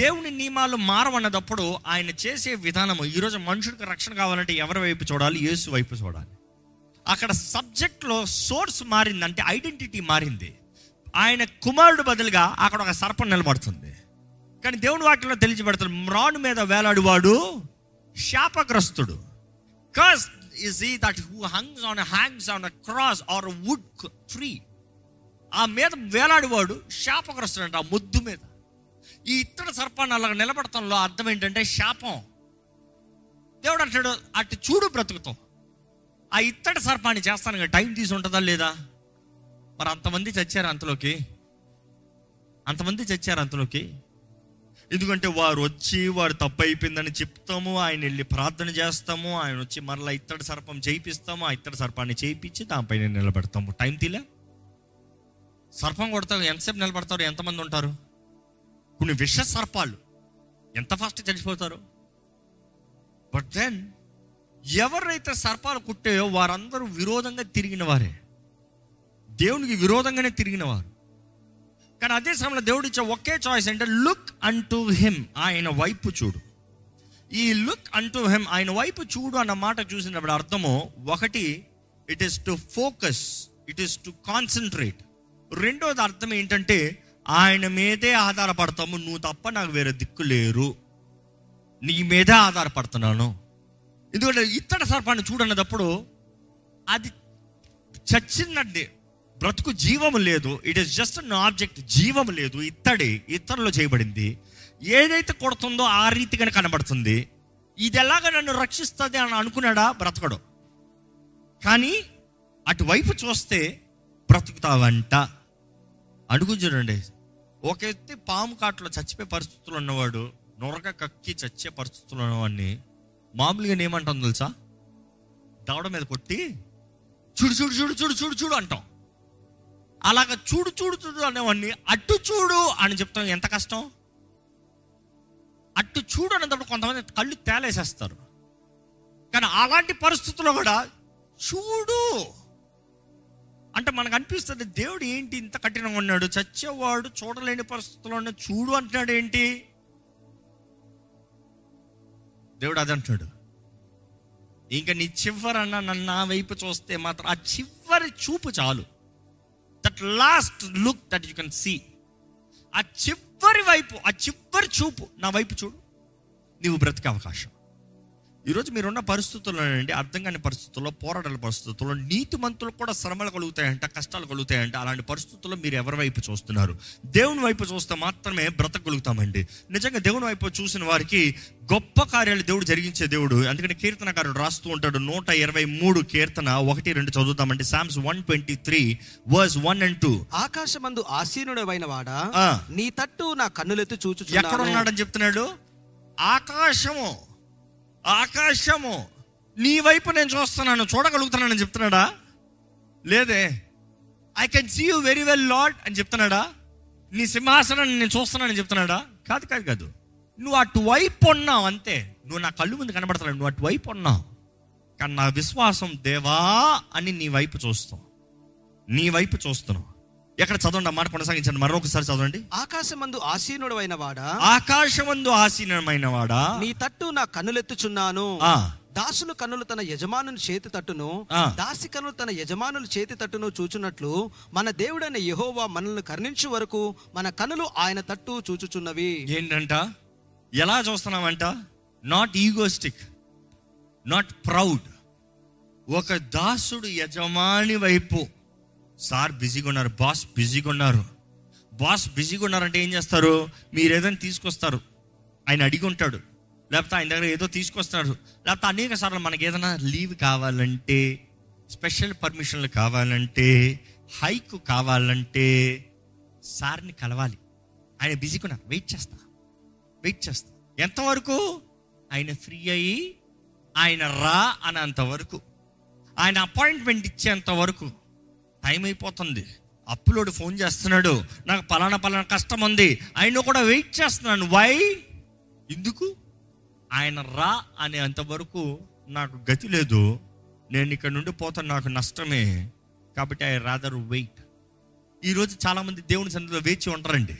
దేవుని నియమాలు మారవన్నదప్పుడు ఆయన చేసే విధానము ఈరోజు మనుషుడికి రక్షణ కావాలంటే ఎవరి వైపు చూడాలి? యేసు వైపు చూడాలి. అక్కడ సబ్జెక్ట్లో సోర్స్ మారిందంటే ఐడెంటిటీ మారింది. ఆయన కుమారుడు బదులుగా అక్కడ ఒక సర్పం నిలబడుతుంది. కానీ దేవుని వాక్యంలో తెలియజబడుతుంది మ్రాను మీద వేలాడువాడు శాపగ్రస్తుడు. Cursed is he that who hangs on hangs on a cross or wood tree ఆ మీద వేలాడివాడు శాపగ్రస్తుడంట ఆ ముద్దు మీద. ఈ ఇత్తడి సర్పాన్ని అలాగా నిలబడటంలో అర్థం ఏంటంటే శాపం. దేవుడు అంటాడు అటు చూడు బ్రతుకుతాం. ఆ ఇత్తడి సర్పాన్ని చేస్తాను కదా టైం తీసి ఉంటుందా లేదా? మరి అంతమంది చచ్చారు అంతలోకి. అంతమంది చచ్చారు అంతలోకి. ఎందుకంటే వారు వచ్చి వారు తప్పు అయిపోయిందని చెప్తాము ఆయన వెళ్ళి ప్రార్థన చేస్తాము ఆయన వచ్చి మరలా ఇత్తడి సర్పం చేయిస్తాము ఆ ఇత్తడి సర్పాన్ని చేయించి దానిపైన నిలబెడతాము. టైం తీలే సర్పం కొడతారు ఎంతసేపు నిలబడతారు ఎంతమంది ఉంటారు? కొన్ని విష సర్పాలు. ఎంత ఫాస్ట్ చనిపోతారు? బట్ దెన్ ఎవరైతే సర్పాలు కుట్టాయో వారందరూ విరోధంగా తిరిగిన వారే. దేవునికి విరోధంగానే తిరిగిన వారు. కానీ అదే సమయంలో దేవుడు ఇచ్చే ఒకే చాయిస్ అంటే లుక్ అంటూ హిమ్ ఆయన వైపు చూడు. ఈ లుక్ అంటూ హిమ్ ఆయన వైపు చూడు అన్న మాట చూసినప్పుడు అర్థము ఒకటి it is to focus it is to concentrate రెండోది అర్థం ఏంటంటే ఆయన మీదే ఆధారపడతాము నువ్వు తప్ప నాకు వేరే దిక్కు లేరు. నీ మీదే ఆధారపడుతున్నాను. ఎందుకంటే ఇత్తడి సర్పాన్ని చూడన్నప్పుడు అది చచ్చిందండి బ్రతుకు జీవము లేదు. It is just an object జీవము లేదు. ఇత్తడి ఇత్తడిలో చేయబడింది. ఏదైతే కొడుతుందో ఆ రీతిగానే కనబడుతుంది. ఇది ఎలాగ నన్ను రక్షిస్తుంది అని అనుకున్నాడా? బ్రతకడు. కానీ అటువైపు చూస్తే బ్రతుకుతావంట. అడుగు చూడండి. ఒక ఎత్తి పాము కాట్లో చచ్చిపోయే పరిస్థితులు ఉన్నవాడు నొరక కక్కి చచ్చే పరిస్థితులు ఉన్నవాడిని మామూలుగా ఏమంటాం తెలుసా? దవడ మీద కొట్టి చూడు చూడు చూడు చూడు చూడు చూడు అంటాం. అలాగ చూడు చూడు చూడు అనేవాడిని అట్టు చూడు అని చెప్తాం. ఎంత కష్టం? అట్టు చూడు అనేటప్పుడు కొంతమంది కళ్ళు తేలేసేస్తారు. కానీ అలాంటి పరిస్థితుల్లో కూడా చూడు అంటే మనకు అనిపిస్తుంది దేవుడు ఏంటి ఇంత కఠినంగా ఉన్నాడు? చచ్చేవాడు చూడలేని పరిస్థితుల్లో ఉన్న చూడు అంటున్నాడు ఏంటి? దేవుడు అది అంటున్నాడు. ఇంకా నీ చివరన్న నన్ను నా వైపు చూస్తే మాత్రం ఆ చివరి చూపు చాలు. That last look that you can see ఆ చివరి వైపు ఆ చివరి చూపు నా వైపు చూడు. నీవు బ్రతికే అవకాశం. ఈరోజు మీరున్న పరిస్థితుల్లో అండి అర్థం కాని పరిస్థితుల్లో పోరాటాల పరిస్థితుల్లో నీతి మంతులకు కూడా శ్రమలు కలుగుతాయంట కష్టాలు కలుగుతాయంట. అలాంటి పరిస్థితుల్లో మీరు ఎవరి వైపు చూస్తున్నారు? దేవుని వైపు చూస్తే మాత్రమే బ్రతకగలుగుతామండి. నిజంగా దేవుని వైపు చూసిన వారికి గొప్ప కార్యాలు దేవుడు జరిగించే దేవుడు. అందుకని కీర్తనకారుడు రాస్తూ ఉంటాడు నూట ఇరవై మూడు కీర్తన ఒకటి రెండు చదువుతామండి. Psalms one twenty three verse one and two
ఆకాశమందు ఆసీనుడమైన వాడా. నీ తట్టు నా కన్నులెత్తి
ఎక్కడ
చూచుచున్నాను
ఉన్నాడని చెప్తున్నాడు? ఆకాశము. ఆకాశము. నీ వైపు నేను చూస్తున్నాను చూడగలుగుతున్నానని చెప్తున్నాడా? లేదే. I can see you very well Lord అని చెప్తున్నాడా? నీ సింహాసనాన్ని నేను చూస్తున్నానని చెప్తున్నాడా? కాదు కాదు కాదు. నువ్వు అటువైపు ఉన్నావు అంతే. నువ్వు నా కళ్ళు ముందు కనబడతావు నువ్వు అటువైపు ఉన్నావు. కానీ నా విశ్వాసం దేవా అని నీ వైపు చూస్తావు. నీ వైపు చూస్తున్నావు. ఎక్కడ చదవండి? మాట కొనసాగించండి. మరొకసారి చదవండి.
ఆకాశమందు ఆసీనుడమైన వాడా?
ఆకాశమందు ఆసీనమైన వాడా?
నీ తట్టు నా కన్నులెత్తుచున్నాను.
ఆ,
దాసులు కన్నులు తన యజమానుని చేతి తట్టును. దాసి కన్నులు తన యజమానుల చేతి తట్టును చూచున్నట్లు మన దేవుడైన యెహోవా మనల్ని కరుణించు వరకు మన కన్నులు ఆయన తట్టు చూచుచున్నవి.
ఏంటంట? ఎలా చూస్తున్నామంట నాట్ ఈగోస్టిక్ నాట్ ప్రౌడ్ ఒక దాసుడు యజమాని వైపు సార్ బిజీగా ఉన్నారు బాస్ బిజీగా ఉన్నారు. బాస్ బిజీగా ఉన్నారంటే ఏం చేస్తారు? మీరు ఏదైనా తీసుకొస్తారు. ఆయన అడిగి ఉంటాడు. లేకపోతే ఆయన దగ్గర ఏదో తీసుకొస్తాడు. లేకపోతే అనేక సార్లు మనకి ఏదైనా లీవ్ కావాలంటే స్పెషల్ పర్మిషన్లు కావాలంటే హైక్ కావాలంటే సార్ని కలవాలి. ఆయన బిజీగా ఉన్నారు. వెయిట్ చేస్తా. వెయిట్ చేస్తా. ఎంతవరకు? ఆయన ఫ్రీ అయ్యి ఆయన రా అనేంత వరకు. ఆయన అపాయింట్మెంట్ ఇచ్చేంత వరకు. టైం అయిపోతుంది అప్పులోడు ఫోన్ చేస్తున్నాడు. నాకు పలానా పలానా కష్టం ఉంది ఆయన కూడా వెయిట్ చేస్తున్నాను. వై? ఎందుకు? ఆయన రా అనే అంతవరకు నాకు గతి లేదు. నేను ఇక్కడ నుండి పోతాను. నాకు నష్టమే. కాబట్టి ఐ రాదర్ వెయిట్. ఈరోజు చాలామంది దేవుని సన్నిధిలో వేచి ఉంటారండి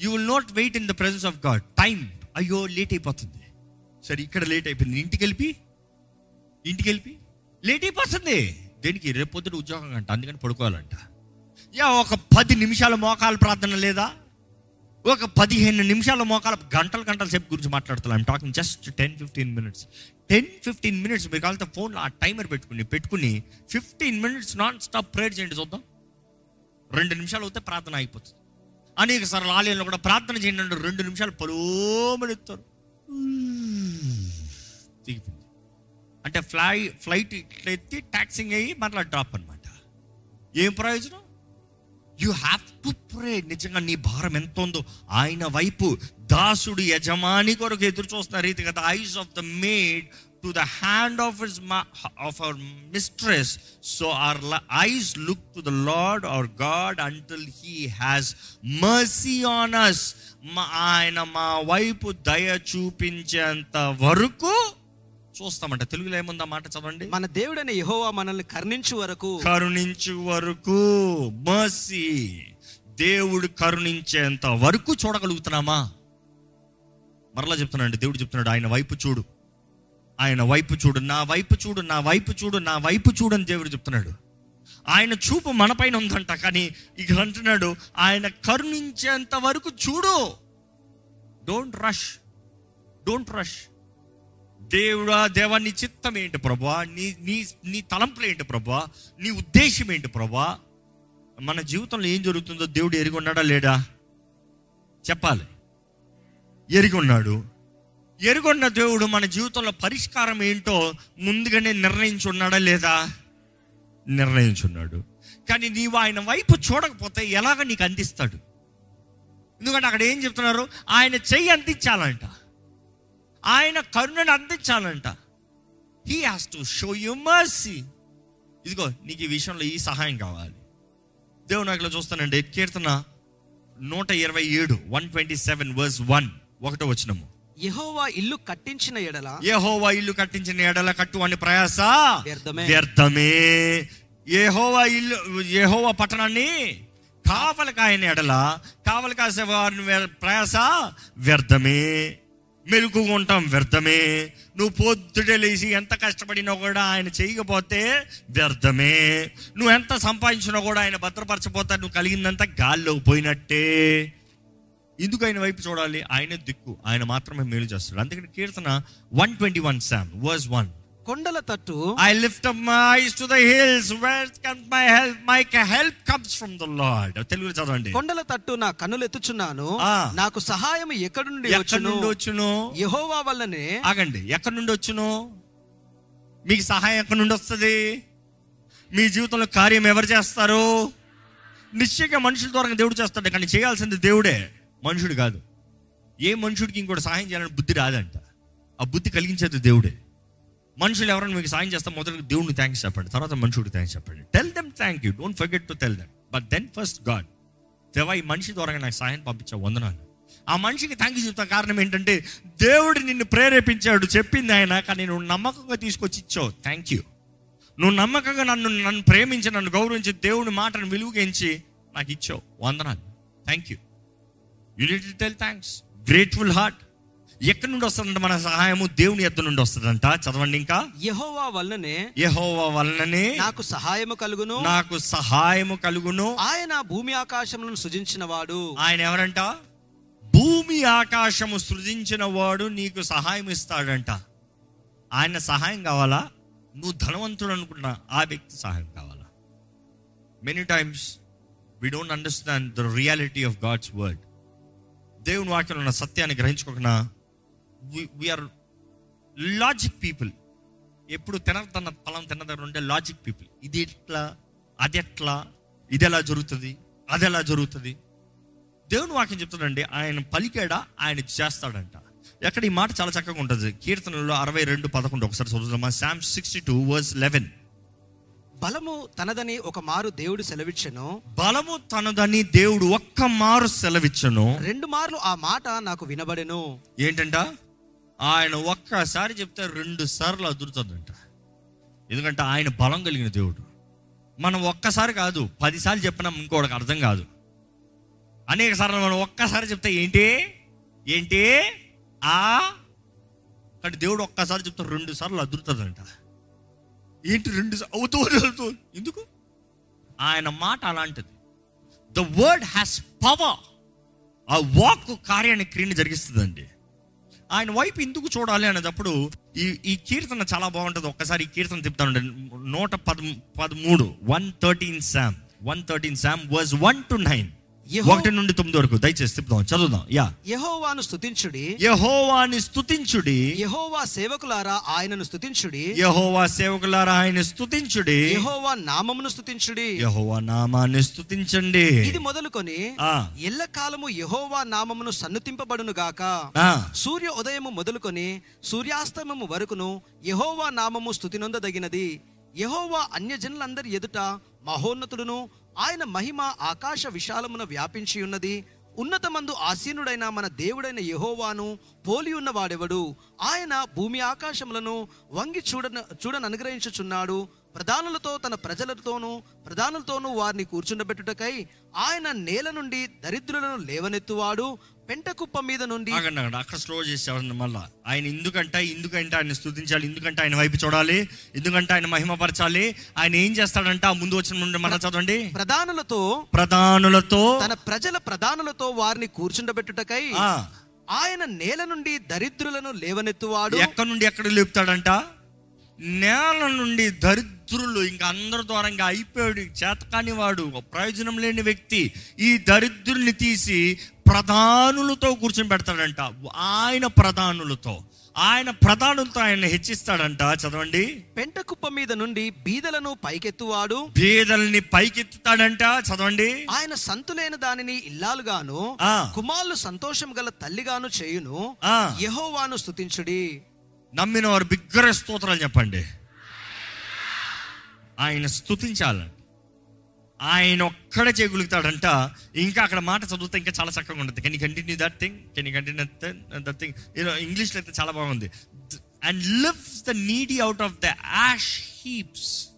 you will not wait in the presence of God. Time అయ్యో లేట్ అయిపోతుంది. సరే ఇక్కడ లేట్ అయిపోయింది. ఇంటికి వెళ్ళి ఇంటికి వెళ్ళి లేట్ అయిపోతుంది. దేనికి రేపొద్దు ఉద్యోగం అంట అందుకని పడుకోవాలంట. యా ఒక పది నిమిషాల మోకాల ప్రార్థన లేదా? ఒక పదిహేను నిమిషాల మోకాల గంటల గంటల సేపు గురించి మాట్లాడుతున్నాం. Talking just ten fifteen minutes ten fifteen minutes మీరు కావాలంటే ఫోన్లో ఆ టైమర్ పెట్టుకుని పెట్టుకుని fifteen minutes non stop prayer చేయండి చూద్దాం. రెండు నిమిషాలు అవుతే ప్రార్థన అయిపోతుంది. అనేక సార్లు ఆలయంలో కూడా ప్రార్థన చేయండి రెండు నిమిషాలు పలోమనెత్తారు దిగిపోయింది అంటే ఫ్లై ఫ్లైట్ ఇట్లా ఎత్తి ట్యాక్సింగ్ అయ్యి మరలా డ్రాప్ అనమాట ఏం ప్రయోజనం? యు హ్యావ్ టు ప్రే నిజంగా నీ భారం ఎంత ఉందో. ఆయన వైపు దాసుడు యజమాని కొరకు ఎదురు చూస్తున్న రీతిగా the eyes of the maid to the hand of his of our mistress so our eyes look to the Lord our God until he has mercy on us ఆయన మా వైపు దయ చూపించేంత వరకు చూస్తామంట. తెలుగులో ఏముందా మాట చదవండి?
మన దేవుడైన యెహోవా మనల్ని కరుణించు వరకు.
కరుణించు వరకు మర్సీ దేవుడు కరుణించేంత వరకు చూడగలుగుతున్నామా? మరలా చెప్తున్నాడు దేవుడు చెప్తున్నాడు ఆయన వైపు చూడు. ఆయన వైపు చూడు నా వైపు చూడు నా వైపు చూడు నా వైపు చూడు అని దేవుడు చెప్తున్నాడు. ఆయన చూపు మన పైన ఉందంట కానీ ఇక అంటున్నాడు ఆయన కరుణించేంత వరకు చూడు. డోంట్ రష్ డోంట్ రష్ దేవుడా దేవా నీ చిత్తం ఏంటి ప్రభా? నీ నీ నీ తలంపులు ఏంటి ప్రభా? నీ ఉద్దేశం ఏంటి ప్రభా? మన జీవితంలో ఏం జరుగుతుందో దేవుడు ఎరిగి ఉన్నాడా లేడా? చెప్పాలి. ఎరిగి ఉన్నాడు ఎరుగున్న దేవుడు మన జీవితంలో పరిష్కారం ఏంటో ముందుగానే నిర్ణయించున్నాడా లేదా? నిర్ణయించున్నాడు. కానీ నీవు ఆయన వైపు చూడకపోతే ఎలాగ నీకు అందిస్తాడు? ఎందుకంటే అక్కడ ఏం చెప్తున్నారు? ఆయన చెయ్యి అందించాలంట. ఆయన కరుణను అందించాలంట. He has to show you mercy ఇదిగో నీకు ఈ విషయంలో ఈ సహాయం కావాలి. దేవుడు నాకు చూస్తానండి కీర్తన నూట ఇరవై ఏడు one twenty seven verse one ఒకటో వచ్చినము
యెహోవా ఇల్లు కట్టించిన ఎడల
ఏహోవా ఇల్లు కట్టించిన ఎడల కట్టు అని ప్రయాస?
వ్యర్థమే.
ఏహోవా ఇల్లు ఏహోవా పట్టణాన్ని కావలి కాయని ఎడల కావలి కాసే వారిని ప్రయాస? వ్యర్థమే. మెలుకుగా ఉంటాం వ్యర్థమే. నువ్వు పొద్దుటే లేచి ఎంత కష్టపడినా కూడా ఆయన చేయకపోతే వ్యర్థమే. నువ్వు ఎంత సంపాదించినా కూడా ఆయన భద్రపరచపోతా నువ్వు కలిగిందంతా గాల్లో పోయినట్టే. ఎందుకు ఆయన వైపు చూడాలి. ఆయన దిక్కు. ఆయన మాత్రమే మేలు చేస్తాడు. అందుకని కీర్తన one twenty one Psalm verse one.
కొండల తట్టు.
I lift up my eyes to the hills. Where comes my help? My help comes from the Lord. తెలుగులో చదవండి.
కొండల తట్టు నా కన్నులు ఎత్తుచున్నాను. నాకు సహాయం ఎక్కడి నుండి
ఎక్కడి నుండి వచ్చును?
యెహోవా వల్లనే.
ఆగండి. ఎక్కడి నుండి వచ్చును? మీకు సహాయం ఎక్కడి నుండి వస్తుంది? మీ జీవితంలో కార్యం ఎవరు చేస్తారు? నిశ్చయంగా మనుషుల ద్వారా దేవుడు చేస్తాడు కానీ చేయాల్సింది దేవుడే. మనుషుడు కాదు. ఏ మనుషుడికి ఇంకోటి సహాయం చేయాలని బుద్ధి రాదంట. ఆ బుద్ధి కలిగించేది దేవుడే. మనుషులు ఎవరైనా మీకు సాయం చేస్తే మొదటి దేవుడిని థ్యాంక్స్ చెప్పండి. తర్వాత మనుషుడికి థ్యాంక్స్ చెప్పండి. Tell them thank you don't forget to tell them but then first God దేవా ఈ మనిషి ద్వారా నాకు సాయం పంపించే వందనాలు. ఆ మనిషికి థ్యాంక్ యూ చెప్తా కారణం ఏంటంటే దేవుడు నిన్ను ప్రేరేపించాడు చెప్పింది ఆయన కానీ నువ్వు నమ్మకంగా తీసుకొచ్చి ఇచ్చావు. థ్యాంక్ యూ నువ్వు నమ్మకంగా నన్ను నన్ను ప్రేమించి నన్ను గౌరవించి దేవుని మాటను విలువగించి నాకు ఇచ్చావు. వందనాలు. Thank you you need tell thanks grateful heart ఎక్కడి నుండి వస్తుందంట? మన సహాయము దేవుని ఎద్దు నుండి వస్తుందంట. చదవండి ఇంకా.
యెహోవా వల్లనే
యెహోవా వలననే
నాకు సహాయము కలుగును.
నాకు సహాయము కలుగును.
ఆయన భూమి ఆకాశములను సృజించిన వాడు
ఆయన ఎవరంట? భూమి ఆకాశము సృజించిన వాడు నీకు సహాయం ఇస్తాడంట. ఆయన సహాయం కావాలా? నువ్వు ధనవంతుడు అనుకున్నా ఆ వ్యక్తి సహాయం కావాలా? Many times we don't understand the reality of God's word దేవుని వాక్యంలో ఉన్న సత్యాన్ని గ్రహించుకోకుండా వీఆర్ లాజిక్ పీపుల్ ఎప్పుడు తినదన్న ఫలం దగ్గర ఉంటే లాజిక్ పీపుల్ ఇది ఎట్లా? అది ఎట్లా? ఇది ఎలా జరుగుతుంది? అది ఎలా జరుగుతుంది? దేవుని వాక్యం చెప్తాడండి ఆయన పలికాడా? ఆయన చేస్తాడంట. ఎక్కడ ఈ మాట చాలా చక్కగా ఉంటుంది. కీర్తనలో అరవై రెండు పదకొండు ఒకసారి చదువుదామా? Psalm sixty two verse eleven
బలము తనదని ఒక మారు దేవుడు సెలవిచ్చెను.
బలము తనదని దేవుడు ఒక్క మారు సెలవిచ్చను.
రెండు మార్లు ఆ మాట నాకు వినబడెను.
ఏంటంట? ఆయన ఒక్కసారి చెప్తే రెండు సార్లు అదురుతుందంట. ఎందుకంటే ఆయన బలం కలిగిన దేవుడు. మనం ఒక్కసారి కాదు పదిసార్లు చెప్పినా ఇంకోటికి అర్థం కాదు. అనేక సార్లు మనం ఒక్కసారి చెప్తే ఏంటి? ఏంటి? ఆ? కానీ దేవుడు ఒక్కసారి చెప్తే రెండు సార్లు అదురుతుందంట. ఏంటి రెండు సా- అవుతూ అవుతూ ఎందుకు? ఆయన మాట అలాంటిది. ద వర్డ్ హ్యాస్ పవర్ ఆ వాక్ కార్యాన్ని క్రియని జరిగిస్తుందండి. ఆయన వైపు ఎందుకు చూడాలి అనేటప్పుడు ఈ ఈ కీర్తన చాలా బాగుంటుంది. ఒక్కసారి ఈ కీర్తన తిప్పుతాను నూట పద పదమూడు one thirteen Psalm one thirteen Psalm was one to nine. ఒకటి నుండి తొమ్మిది వరకు. దయచేసి తిప్పుదాం చదువుదాం. యా.
యెహోవాను స్తుతించుడి.
యహోవాని స్తుతించుడి.
యెహోవా సేవకులారా ఆయనను స్తుతించుడి.
యహోవా సేవకులారా ఆయన స్తుతించుడి.
యెహోవా నామమును స్తుతించుడి.
యహోవా నామాన్ని స్తుతించండి.
ఇది మొదలుకొని
ఆ,
ఎల్లకాలము యెహోవా నామమును సన్నుతింపబడును గాక. సూర్య ఉదయము మొదలుకొని సూర్యాస్తమము వరకును యెహోవా నామము స్తుతినొందదగినది. యెహోవా అన్యజనులందరి ఎదుట మహోన్నతుడును ఆయన మహిమ ఆకాశ విశాలమున వ్యాపించి ఉన్నది. ఉన్నతమందు ఆసీనుడైన మన దేవుడైన యహోవాను పోలి ఉన్నవాడెవడు? ఆయన భూమి ఆకాశములను వంగి చూడన చూడను అనుగ్రహించుచున్నాడు ప్రధానులతో తన ప్రజలతోనూ ప్రధానులతోనూ వారిని కూర్చుండబెట్టుటకై ఆయన నేల నుండి దరిద్రులను లేవనెత్తువాడు. పెంట కుప్ప మీద నుండి
ఆగండి అక్కడ స్లో చేసేవాడిని మళ్ళా. ఆయన ఎందుకంటే ఎందుకంటే ఆయన స్తుతించాలి ఎందుకంటే ఆయన వైపు చూడాలి ఎందుకంటే ఆయన మహిమపరచాలి. ఆయన ఏం చేస్తాడంట? ఆ ముందు వచ్చిన నుండి మన చదవండి.
ప్రధానులతో
ప్రధానులతో
తన ప్రజల ప్రధానులతో వారిని కూర్చుండబెట్టుటకై ఆయన నేల నుండి దరిద్రులను లేవనెత్తువాడు.
ఎక్కడి నుండి ఎక్కడ లేపుతాడంట? నేల నుండి దరిద్రులు ఇంకా అందరి ద్వారా ఇంకా అయిపోయాడు. చేతకాని వాడు ఒక ప్రయోజనం లేని వ్యక్తి. ఈ దరిద్రుల్ని తీసి ప్రధానులతో కూర్చొని పెడతాడంట ఆయన ప్రధానులతో. ఆయన ప్రధానులతో ఆయన హెచ్చిస్తాడంట. చదవండి.
పెంట కుప్ప మీద నుండి బీదలను పైకెత్తువాడు.
బీదల్ని పైకెత్తుతాడంట. చదవండి.
ఆయన సంతులైన దానిని ఇల్లాలుగాను. కుమారులు సంతోషం గల తల్లిగాను చేయును.
ఆ.
యెహోవాను స్తుతించుడి.
నమ్మిన వారు బిగ్గర స్తోత్రాలు చెప్పండి. ఆయన స్తుతించాలండి ఆయన ఒక్కడే చేయగలుగుతాడంట ఇంకా అక్కడ మాట చదివితే ఇంకా చాలా చక్కగా ఉంటుంది. Can continue that thing can continue that thing you know ఇంగ్లీష్లో అయితే చాలా బాగుంది. And lifts the needy out of the ash heaps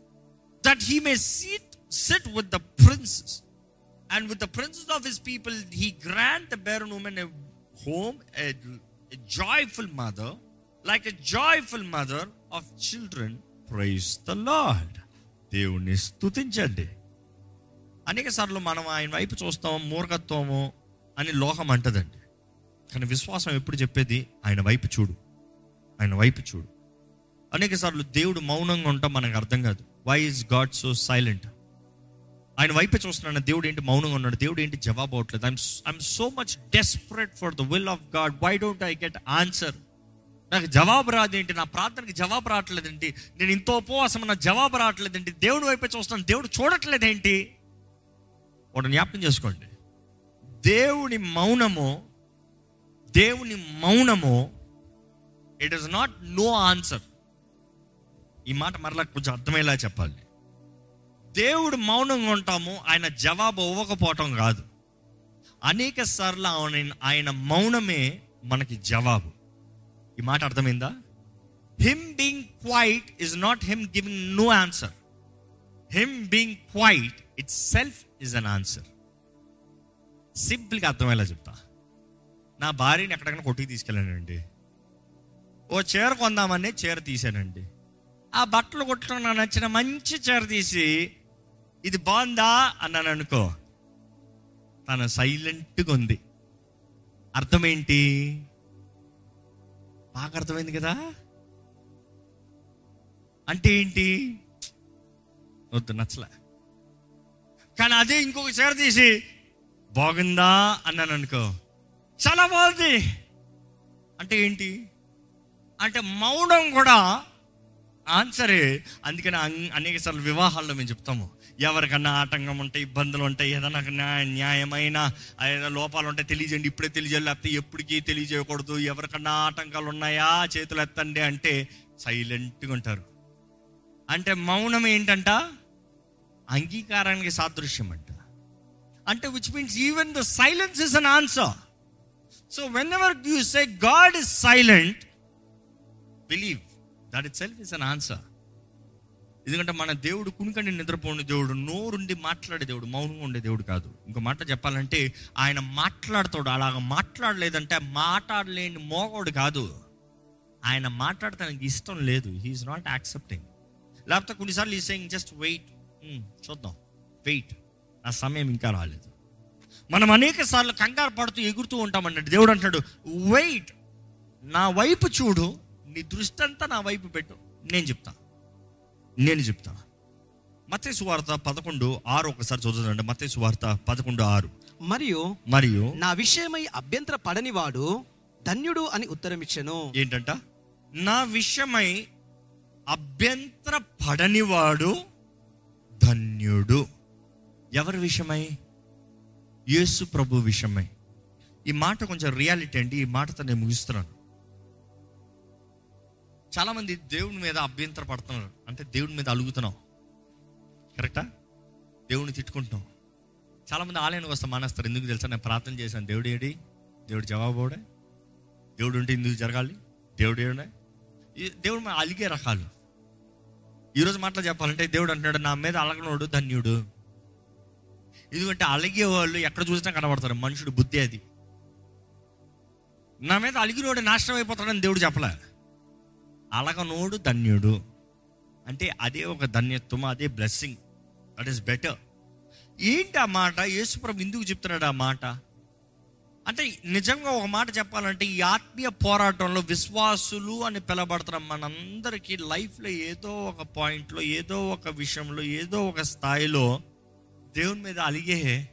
that he may seat sit with the princes And with the princes of his people, he grant the barren woman a home, a, a joyful mother, like a joyful mother of children. Praise the Lord. దేవుణ్ణి స్థుతించండి అనేక సార్లు మనం ఆయన వైపు చూస్తాం మూర్ఖత్వము అని లోహం అంటదండి. కానీ విశ్వాసం ఎప్పుడు చెప్పేది? ఆయన వైపు చూడు. ఆయన వైపు చూడు. అనేక సార్లు దేవుడు మౌనంగా ఉంటాం మనకు అర్థం కాదు. Why is God so silent ఆయన వైపు చూస్తున్నాడు దేవుడు ఏంటి మౌనంగా ఉన్నాడు? దేవుడు ఏంటి జవాబు అవట్లేదు I'm I'm so much desperate for the will of God why don't I get answer నాకు జవాబు రాదేంటి? నా ప్రార్థనకి జవాబు రావట్లేదేంటి? నేను ఇంత ఉపవాసం నా జవాబు రావట్లేదేంటి? దేవుడి వైపే చూస్తాను దేవుడు చూడట్లేదేంటి? ఒకటి జ్ఞాపకం చేసుకోండి. దేవుని మౌనము దేవుని మౌనము it is not no answer ఈ మాట మరలా కొంచెం అర్థమయ్యేలా చెప్పాలి. దేవుడు మౌనంగా ఉంటాము ఆయన జవాబు ఇవ్వకపోవటం కాదు. అనేక సార్లు ఆయన ఆయన మౌనమే మనకి జవాబు. ఈ మాట అర్థమైందా? Him being quiet is not him giving no answer him being quiet itself is an answer సింపుల్గా అర్థమయ్యేలా చెప్తా. నా భార్యని ఎక్కడికైనా కొట్టుకు తీసుకెళ్ళానండి. ఓ చీర కొందామని చీర తీసానండి ఆ బట్టలు కొట్టడం నాకు నచ్చిన మంచి చీర తీసి ఇది బాగుందా? అన్నాను అనుకో. తన సైలెంట్గా ఉంది. అర్థమేంటి? బాగా అర్థమైంది కదా? అంటే ఏంటి? వద్దు నచ్చలే. కానీ అదే ఇంకొక చీర తీసి బాగుందా? అన్నాను అనుకో. చాలా బాగుంది. అంటే ఏంటి? అంటే మౌనం కూడా ఆన్సరే అందుకని అన్- అనేక సార్లు వివాహాల్లో మేము చెప్తాము. ఎవరికన్నా ఆటంకం ఉంటాయి ఇబ్బందులు ఉంటాయి ఏదైనా న్యాయ న్యాయమైన ఏదైనా లోపాలు ఉంటాయి తెలియజేయండి. ఇప్పుడే తెలియజేయాలి లేకపోతే ఎప్పటికీ తెలియజేయకూడదు. ఎవరికన్నా ఆటంకాలు ఉన్నాయా చేతులు ఎత్తండి అంటే సైలెంట్గా ఉంటారు. అంటే మౌనం ఏంటంట? అంగీకారానికి సాదృశ్యం అంట అంటే which means even the silence is an answer so whenever you say God is silent believe that itself is an answer ఎందుకంటే మన దేవుడు కునికండి నిద్రపోని దేవుడు నోరుండి మాట్లాడే దేవుడు మౌనంగా ఉండే దేవుడు కాదు. ఇంకో మాట చెప్పాలంటే ఆయన మాట్లాడతాడు. అలాగ మాట్లాడలేదంటే మాట్లాడలేని మోగోడు కాదు. ఆయన మాట్లాడటానికి ఇష్టం లేదు. హీఈస్ నాట్ యాక్సెప్టింగ్ లేకపోతే కొన్నిసార్లు ఈ సెయింగ్ జస్ట్ వెయిట్ చూద్దాం. వెయిట్ నా సమయం ఇంకా రాలేదు. మనం అనేక సార్లు కంగారు పడుతూ ఎగురుతూ ఉంటామన్నట్టు దేవుడు అంటాడు వెయిట్ నా వైపు చూడు. నీ దృష్టి అంతా నా వైపు పెట్టు. నేను చెప్తాను నేను చెప్తా. మత్తే సువార్త పదకొండు ఆరు ఒకసారి చదువుతుందండి మత్తే సువార్త పదకొండు ఆరు.
మరియు
మరియు
నా విషయమై అభ్యంతర పడనివాడు ధన్యుడు అని ఉత్తరమిచ్చెను.
ఏంటంట? నా విషయమై అభ్యంతర పడనివాడు ధన్యుడు. ఎవరి విషయమై? యేసు ప్రభు విషయమై. ఈ మాట కొంచెం రియాలిటీ అండి. ఈ మాటతో నేను ముగిస్తున్నాను. చాలామంది దేవుని మీద అభ్యంతర పడుతున్నారు అంటే దేవుని మీద అలుగుతున్నాం. కరెక్టా? దేవుని తిట్టుకుంటున్నాం. చాలామంది ఆలయానికి వస్తే మానేస్తారు. ఎందుకు తెలుసా? నేను ప్రార్థన చేశాను. దేవుడు ఏడి? దేవుడు జవాబోడే దేవుడు ఉంటే ఇందుకు జరగాలి? దేవుడు ఏడే ఈ దేవుడు మీద అలిగే రకాలు. ఈరోజు మాటలు చెప్పాలంటే దేవుడు అంటున్నాడు నా మీద అలగనోడు ధన్యుడు. ఎందుకంటే అలిగే వాళ్ళు ఎక్కడ చూసినా కనబడతారు. మనుషుడు బుద్ధి అది. నా మీద అలిగినోడు నాశనం అయిపోతాడని దేవుడు చెప్పలే. అలగనోడు ధన్యుడు. అంటే అదే ఒక ధన్యత్వం అదే బ్లెస్సింగ్ దట్ ఈస్ బెటర్ ఏంటి ఆ మాట? యేసుప్రభు ఎందుకు చెప్తున్నాడు ఆ మాట? అంటే నిజంగా ఒక మాట చెప్పాలంటే ఈ ఆత్మీయ పోరాటంలో విశ్వాసులు అని పిలబడుతున్న మనందరికీ లైఫ్లో ఏదో ఒక పాయింట్లో ఏదో ఒక విషయంలో ఏదో ఒక స్థాయిలో దేవుని మీద అలిగే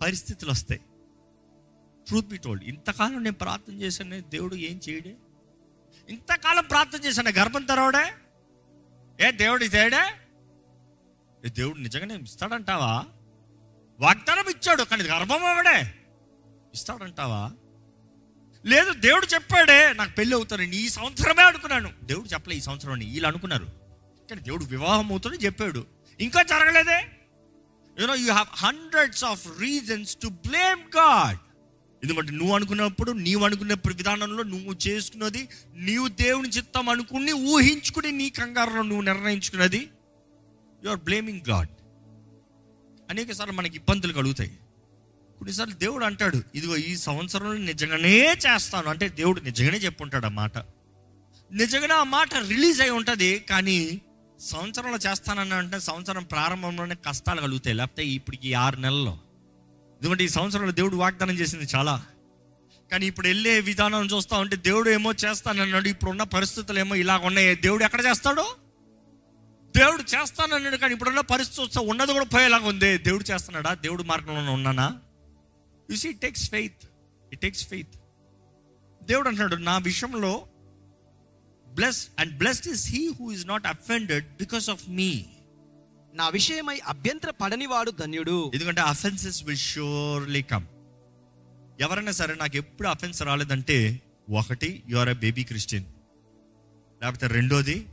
పరిస్థితులు వస్తాయి. ట్రూత్ బి టోల్డ్ ఇంతకాలం నేను ప్రార్థన చేశాను దేవుడు ఏం చేయడే? ఇంతకాలం ప్రార్థన చేశాను గర్భం తెరవడే? ఏ దేవుడు ఇదేడే ఏ దేవుడు నిజంగానే ఇస్తాడంటావా? వాగ్దానం ఇచ్చాడు కానీ గర్భం అవడే ఇస్తాడంటావా? లేదు దేవుడు చెప్పాడే నాకు పెళ్ళి అవుతానని ఈ సంవత్సరమే అనుకున్నాను. దేవుడు చెప్పలే ఈ సంవత్సరం అని వీళ్ళు అనుకున్నారు. కానీ దేవుడు వివాహం అవుతుంది చెప్పాడు. ఇంకా జరగలేదే? You know you have hundreds of reasons to blame God ఎందుకంటే నువ్వు అనుకున్నప్పుడు నీవు అనుకున్నప్పుడు విధానంలో నువ్వు చేసుకున్నది నీవు దేవుని చిత్తం అనుకుని ఊహించుకుని నీ కంగారులో నువ్వు నిర్ణయించుకున్నది. యు ఆర్ బ్లేమింగ్ గాడ్ అనేక సార్లు మనకి ఇబ్బందులు కలుగుతాయి. కొన్నిసార్లు దేవుడు అంటాడు ఇదిగో ఈ సంవత్సరంలో నిజంగానే చేస్తాను. అంటే దేవుడు నిజంగానే చెప్పుంటాడు ఆ మాట. నిజంగా ఆ మాట రిలీజ్ అయి ఉంటుంది కానీ సంవత్సరంలో చేస్తానని అంటే సంవత్సరం ప్రారంభంలోనే కష్టాలు కలుగుతాయి. లేకపోతే ఇప్పటికి ఆరు నెలల్లో ఎందుకంటే ఈ సంవత్సరంలో దేవుడు వాగ్దానం చేసింది చాలా. కానీ ఇప్పుడు వెళ్ళే విధానం చూస్తా ఉంటే దేవుడు ఏమో చేస్తానన్నాడు ఇప్పుడున్న పరిస్థితులు ఏమో ఇలా ఉన్నాయి. దేవుడు ఎక్కడ చేస్తాడు? దేవుడు చేస్తానన్నాడు కానీ ఇప్పుడున్న పరిస్థితి చూస్తే ఉన్నది కూడా పోయేలాగా ఉంది. దేవుడు చేస్తున్నాడా? దేవుడు మార్గంలో ఉన్నానా? You see it takes faith it takes faith దేవుడు అంటున్నాడు నా విషయంలో bless and blessed is he who is not offended because of me
నా విషయమై అభ్యంతర పడనివాడు ధన్యుడు.
ఎందుకంటే అఫెన్సెస్ విల్ షూర్లీ కమ్ ఎవరైనా సరే నాకు ఎప్పుడు అఫెన్స్ రాలేదంటే ఒకటి you are a baby Christian లేకపోతే రెండోది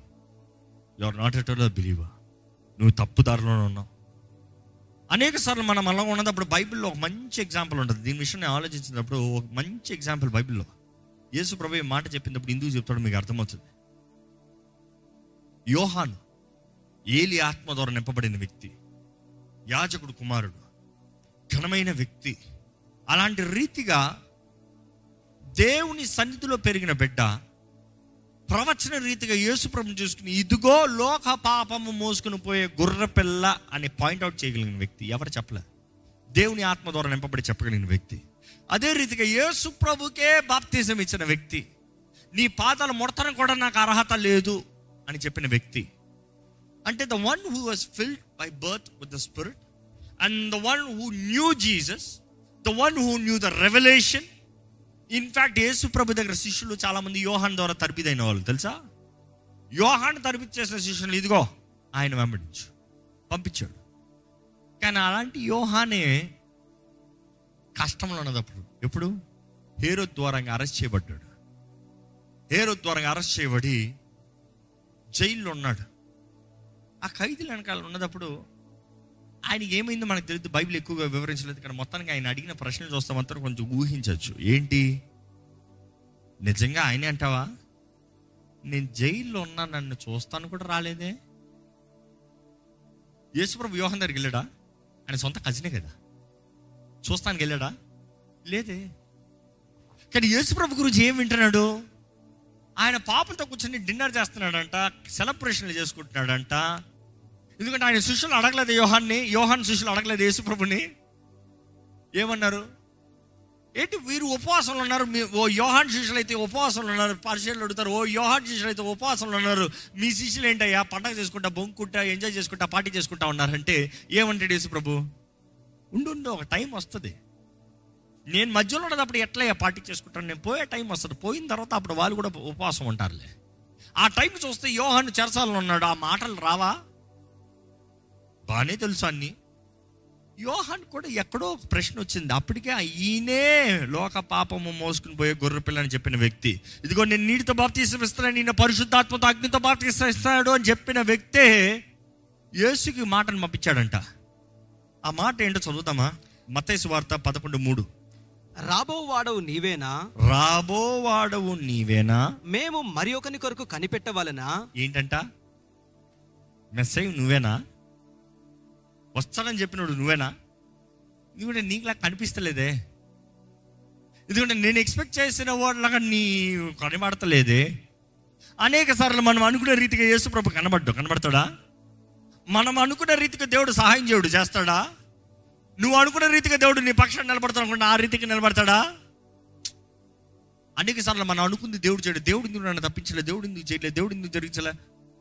you are not at all believer నువ్వు తప్పుదారిలోనే ఉన్నావు. అనేక సార్లు మనం అలా ఉన్నప్పుడు బైబిల్లో ఒక మంచి ఎగ్జాంపుల్ ఉంటుంది. దీని విషయం నేను ఆలోచించినప్పుడు ఒక మంచి ఎగ్జాంపుల్ బైబిల్లో. యేసు ప్రభు మాట చెప్పినప్పుడు ఎందుకు చెప్తాడు మీకు అర్థమవుతుంది. యోహాన్ ఏలి ఆత్మ ద్వారా నింపబడిన వ్యక్తి యాజకుడు కుమారుడు ఘనమైన వ్యక్తి. అలాంటి రీతిగా దేవుని సన్నిధిలో పెరిగిన బిడ్డ ప్రవచన రీతిగా యేసుప్రభు చూసుకుని ఇదిగో లోక పాపము మోసుకుని పోయే గుర్ర పిల్ల అని పాయింట్అవుట్ చేయగలిగిన వ్యక్తి ఎవరు చెప్పలే? దేవుని ఆత్మ ద్వారా నింపబడి చెప్పగలిగిన వ్యక్తి. అదే రీతిగా యేసు ప్రభుకే బాప్తిజం ఇచ్చిన వ్యక్తి. నీ పాదాలు ముడతను కూడా నాకు అర్హత లేదు అని చెప్పిన వ్యక్తి. అంటే the one who was filled by birth with the spirit and the one who knew Jesus the one who knew the revolution in fact Yesu ప్రభు దగ్గర శిష్యులు చాలా మంది యోహాన్ ద్వారా తరబిదైన వాళ్ళు తెలుసా? యోహాన్ తరబిచ్చేసిన శిష్యులు ఇదిగో ఆయన వెంబడించు పంపించాడు. కానీ అలాంటి యోహానే కష్టంలో ఉన్నదప్పుడు ఎప్పుడు? హేరో ద్వారంగా అరెస్ట్ చేయబడ్డాడు. హేరో ద్వారంగా అరెస్ట్ చేయబడి జైల్లో ఉన్నాడు. ఆ ఖైదీల వెనకాల ఉన్నదప్పుడు ఆయనకి ఏమైందో మనకు తెలియదు. బైబిల్ ఎక్కువగా వివరించలేదు. కానీ మొత్తానికి ఆయన అడిగిన ప్రశ్నలు చూస్తే మాత్రం కొంచెం ఊహించవచ్చు. ఏంటి? నిజంగా ఆయనే అంటావా? నేను జైల్లో ఉన్నా నన్ను చూస్తాను కూడా రాలేదే? యేసుప్రభు వ్యూహం దగ్గరికి వెళ్ళాడా? ఆయన సొంత కజినే కదా. చూస్తానికి వెళ్ళాడా? లేదే. కానీ యేసుప్రభు గురించి ఏం వింటున్నాడు? ఆయన పాపలతో కూర్చొని డిన్నర్ చేస్తున్నాడంట సెలబ్రేషన్లు చేసుకుంటున్నాడంట. ఎందుకంటే ఆయన శిష్యులు అడగలేదు యోహాన్ని యోహాన్ శిష్యులు అడగలేదు యేసుప్రభుని. ఏమన్నారు? ఏంటి వీరు ఉపవాసంలో ఉన్నారు? మీ ఓ యోహాన్ శిష్యులు అయితే ఉపవాసంలో ఉన్నారు పరిశీలన అడుగుతారు ఓ యోహాన్ శిష్యులు అయితే ఉపవాసంలో ఉన్నారు. మీ శిష్యులు ఏంటయ్యా? పండగ చేసుకుంటా బొంకుంటా ఎంజాయ్ చేసుకుంటా పార్టీ చేసుకుంటా ఉన్నారంటే ఏమంటాడు యేసు ప్రభు ఉండు ఉండు ఒక టైం వస్తుంది. నేను మధ్యలో ఉన్నప్పుడు ఎట్లా పార్టీ చేసుకుంటాను? నేను పోయే టైం వస్తుంది. పోయిన తర్వాత అప్పుడు వాళ్ళు కూడా ఉపవాసం ఉంటారులే. ఆ టైం చూస్తే యోహాన్ చెరసాలను ఉన్నాడు. ఆ మాటలు రావా? బాగానే తెలుసు అన్ని. యోహాన్ కూడా ఎక్కడో ప్రశ్న వచ్చింది. అప్పటికే ఈయనే లోక పాపము మోసుకుని పోయే గొర్రె పిల్ల అని చెప్పిన వ్యక్తి. ఇదిగో నేను నీటితో బాప్తీసం ఇస్తాను నిన్న పరిశుద్ధాత్మతో అగ్నితో బాప్తీసం ఇస్తాడు అని చెప్పిన వ్యక్తే యేసుకి మాటను పంపించాడంట ఆ మాట ఏంటో చదువుతామా? మతైసు వార్త పదకొండు మూడు.
రాబో వాడవు నీవేనా?
రాబోవాడవు నీవేనా?
మేము మరి ఒకని కొరకు కనిపెట్టవలనా?
ఏంటంట? మెస్సై నువ్వేనా? వస్తాడని చెప్పినోడు నువ్వేనా? ఎందుకంటే నీకులా కనిపిస్తలేదే. ఎందుకంటే నేను ఎక్స్పెక్ట్ చేసిన వాడిలాగా నీ కనబడతలేదే. అనేక సార్లు మనం అనుకునే రీతిగా యేసుప్రభు కనబడ్డు కనబడతాడా? మనం అనుకున్న రీతిగా దేవుడు సహాయం చేయడు. చేస్తాడా? నువ్వు అనుకున్న రీతిగా దేవుడు నీ పక్షాన్ని నిలబడతాడు అనుకుంటే ఆ రీతికి నిలబడతాడా? అనేక సార్లు మనం అనుకుంది దేవుడు చేయడు. దేవుడు ఎందుకు నన్ను తప్పించలే? దేవుడు ఎందుకు చేయలేదు దేవుడు ఎందుకు జరిగించలే?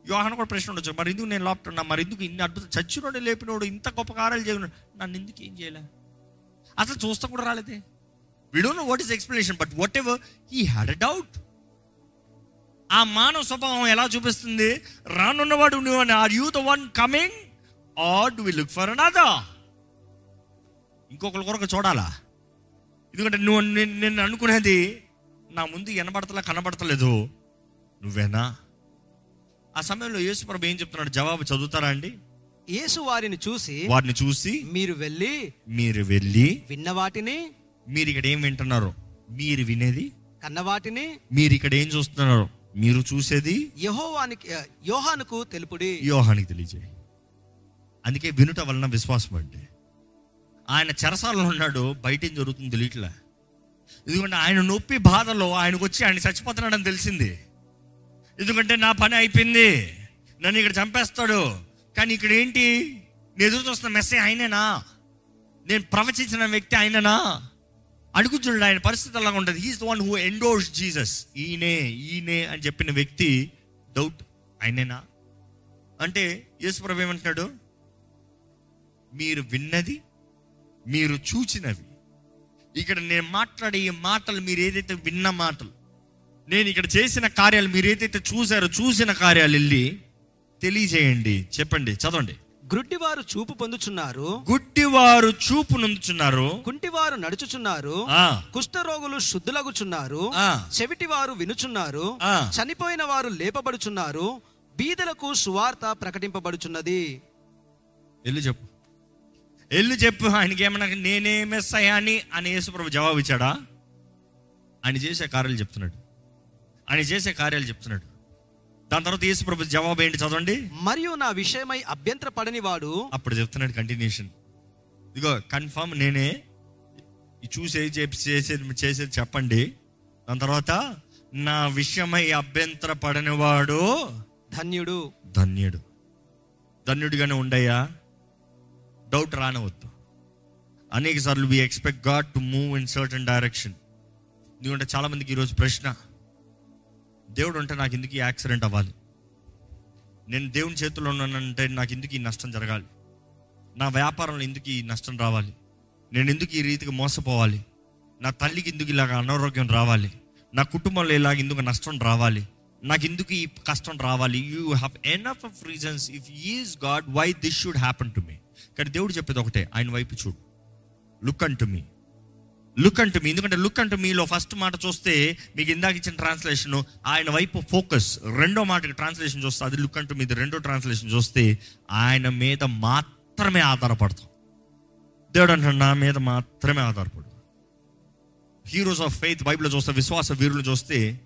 యోహాన్ కూడా ప్రశ్న ఉండొచ్చు. మరి ఎందుకు నేను లోపటున్నా మరి ఎందుకు ఇన్ని అద్భుతం చచ్చినోడు లేపినోడు ఇంత గొప్ప కార్యాలు చేయను నన్ను ఎందుకు ఏం చేయలే? అసలు చూస్తా కూడా రాలేదే. We don't know what is explanation but whatever he had a doubt ఆ మానవ స్వభావం ఎలా చూపిస్తుంది? రానున్నవాడు నువ్వు are you the one coming or do we look for another ఇంకొకరి కొరకు చూడాలా? ఎందుకంటే నువ్వు నిన్ను నేను అనుకునేది నా ముందు వినబడతలా కనబడతలేదు. నువ్వేనా? ఆ సమయంలో యేసుప్రభు ఏం చెప్తున్నాడు? జవాబు చదువుతారా అండి?
యేసు వారిని చూసి
వారిని చూసి
మీరు వెళ్ళి
మీరు వెళ్ళి
విన్న వాటిని
మీరు ఇక్కడ ఏం వింటున్నారు? మీరు వినేది?
కన్న వాటిని
మీరు ఇక్కడ ఏం చూస్తున్నారు? మీరు చూసేది?
యహోవానికి యోహానుకు తెలుపుడి.
యోహానికి తెలియజేయి అందుకే వినుట వలన విశ్వాసం అంటే ఆయన చెరసాలలో ఉన్నాడు బయట ఏం జరుగుతుందో తెలియట్లే. ఎందుకంటే ఆయన నొప్పి బాధలో ఆయనకు వచ్చి ఆయన చచ్చిపోతున్నాడని తెలిసింది. ఎందుకంటే నా పని అయిపోయింది. నన్ను ఇక్కడ చంపేస్తాడు. కానీ ఇక్కడ ఏంటి? నేను ఎదురు చూస్తున్న మెస్సేజ్ ఆయనేనా? నేను ప్రవచించిన వ్యక్తి ఆయననా? అడుగు ఆయన పరిస్థితి అలాగా ఉంటుంది? He's one who endorse Jesus ఈయనే ఈయనే అని చెప్పిన వ్యక్తి డౌట్ ఆయనేనా? అంటే యేసుప్రభు ఏమంటున్నాడు? మీరు విన్నది మీరు చూచినవి. ఇక్కడ నేను మాట్లాడే ఈ మాటలు మీరు ఏదైతే విన్న మాటలు నేను ఇక్కడ చేసిన కార్యాలు మీరు ఏదైతే చూసారో చూసిన కార్యాలు వెళ్ళి తెలియజేయండి. చెప్పండి చదవండి.
గ్రుడ్డివారు చూపు పొందుచున్నారు.
గుడ్డివారు చూపు నొందుచున్నారు.
కుంటివారు నడుచుచున్నారు. కుష్ఠరోగులు శుద్ధులగుచున్నారు. చెవిటివారు వినుచున్నారు. చనిపోయిన వారు లేపబడుచున్నారు. బీదలకు సువార్త ప్రకటింపబడుచున్నది.
ఎల్లు చెప్పు. ఎల్లు చెప్పు ఆయనకి ఏమన్నా నేనే మెస్ అయ్యాని అని యేసుప్రభు జవాబు ఇచ్చాడా ఆయన చేసే కార్యాలు చెప్తున్నాడు. ఆయన చేసే కార్యాలు చెప్తున్నాడు. దాని తర్వాత యేసుప్రభు జవాబు ఏంటి చదవండి?
మరియు నా విషయమై అభ్యంతర పడని వాడు
అప్పుడు చెప్తున్నాడు కంటిన్యూషన్ ఇదిగో కన్ఫర్మ్ నేనే చూసేది చేసేది చేసేది చెప్పండి. దాని తర్వాత నా విషయమై అభ్యంతర పడనివాడు
ధన్యుడు.
ధన్యుడు. ధన్యుడిగానే ఉండయ్యా. డౌట్ రానవద్దు. అనేక సార్లు we expect God to move in certain direction ఎందుకంటే చాలా మందికి ఈరోజు ప్రశ్న దేవుడు అంటే నాకు ఎందుకు ఈ యాక్సిడెంట్ అవ్వాలి? నేను దేవుని చేతుల్లో ఉన్నానంటే నాకు ఎందుకు ఈ నష్టం జరగాలి? నా వ్యాపారంలో ఎందుకు ఈ నష్టం రావాలి? నేను ఎందుకు ఈ రీతికి మోసపోవాలి? నా తల్లికి ఎందుకు ఇలాగ అనారోగ్యం రావాలి? నా కుటుంబంలో ఇలాగ ఎందుకు నష్టం రావాలి? నాకు ఎందుకు ఈ కష్టం రావాలి? You have enough of reasons if is God why this should happen to me కానీ దేవుడు చెప్పేది ఒకటే ఆయన వైపు చూడు. Look unto me look unto మీ ఎందుకంటే లుక్ అంటు మీలో ఫస్ట్ మాట చూస్తే మీకు ఇందాక ఇచ్చిన ట్రాన్స్లేషన్ ఆయన వైపు ఫోకస్ రెండో మాటకి ట్రాన్స్లేషన్ చూస్తే అది లుక్ అంటు మీది రెండో ట్రాన్స్లేషన్ చూస్తే ఆయన మీద మాత్రమే ఆధారపడతాం. దేవుడు అంటున్నాడు నా మీద మాత్రమే ఆధారపడు హీరోస్ ఆఫ్ ఫెయిత్ బైబిల్లో చూస్తే విశ్వాస వీరులు చూస్తే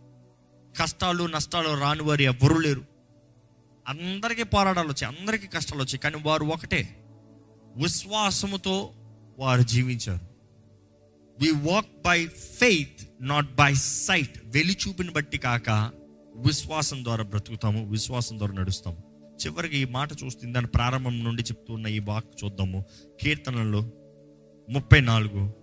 కష్టాలు నష్టాలు రాని వారు ఎవ్వరూ లేరు. అందరికీ పోరాటాలు వచ్చాయి అందరికీ కష్టాలు వచ్చాయి కానీ వారు ఒకటే. విశ్వాసముతో వారు జీవించారు. We walk by faith not by sight వెలి చూపిని బట్టి కాక విశ్వాసం ద్వారా బ్రతుకుతాము విశ్వాసం ద్వారా నడుస్తాము. చివరికి ఈ మాట చూస్తుంది దాని ప్రారంభం నుండి చెప్తున్న ఈ వాక్ చూద్దాము. కీర్తనలో ముప్పై నాలుగు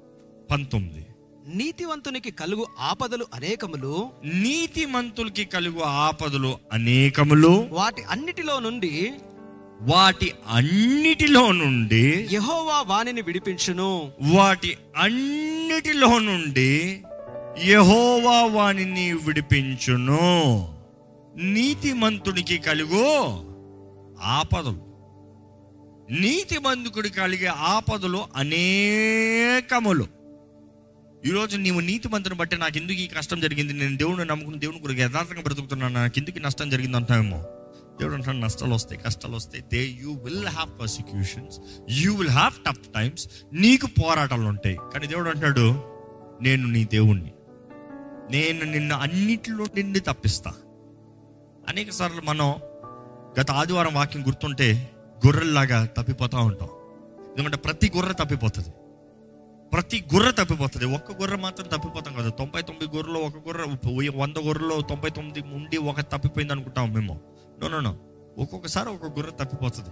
పంతొమ్మిది.
నీతివంతునికి కలుగు ఆపదలు అనేకములు
నీతిమంతులకి కలుగు ఆపదలు అనేకములు.
వాటి అన్నిటిలో నుండి
వాటి అన్నిటిలో నుండి
యెహోవా వాణిని విడిపించును.
వాటి అన్నిటిలో నుండి యహోవా వాణిని విడిపించును. నీతిమంతునికి కలుగు ఆపదలు. నీతిమంతుడికి కలిగే ఆపదలు అనేకములు. ఈరోజు నీవు నీతిమంతుని బట్టి నాకు ఎందుకు ఈ కష్టం జరిగింది? నేను దేవుడిని నమ్ముకుని దేవుని గురికి యథార్థంగా బ్రతుకుతున్నాను. నాకు ఎందుకు నష్టం జరిగింది అంటామేమో దేవుడు అంటాడు నష్టాలు వస్తాయి కష్టాలు వస్తాయి they you will have persecutions you will have tough times నీకు పోరాటాలు ఉంటాయి. కానీ దేవుడు అంటాడు నేను నీ దేవుణ్ణి. నేను నిన్ను అన్నిటిలో నిండి తప్పిస్తా. అనేక సార్లు మనం గత ఆదివారం వాక్యం గుర్తుంటే గొర్రెల్లాగా తప్పిపోతూ ఉంటాం. ఎందుకంటే ప్రతి గొర్రె తప్పిపోతుంది. ప్రతి గొర్రె తప్పిపోతుంది. ఒక్క గొర్రె మాత్రం తప్పిపోతాం కదా. తొంభై తొమ్మిది గొర్రెలో ఒక గొర్రె వంద గొర్రెలో తొంభై తొమ్మిది ఉండి ఒక తప్పిపోయింది అనుకుంటాం మేము. నో ఒక్కొక్కసారి ఒక్కొక్క గుర్ర తప్పిపోతుంది.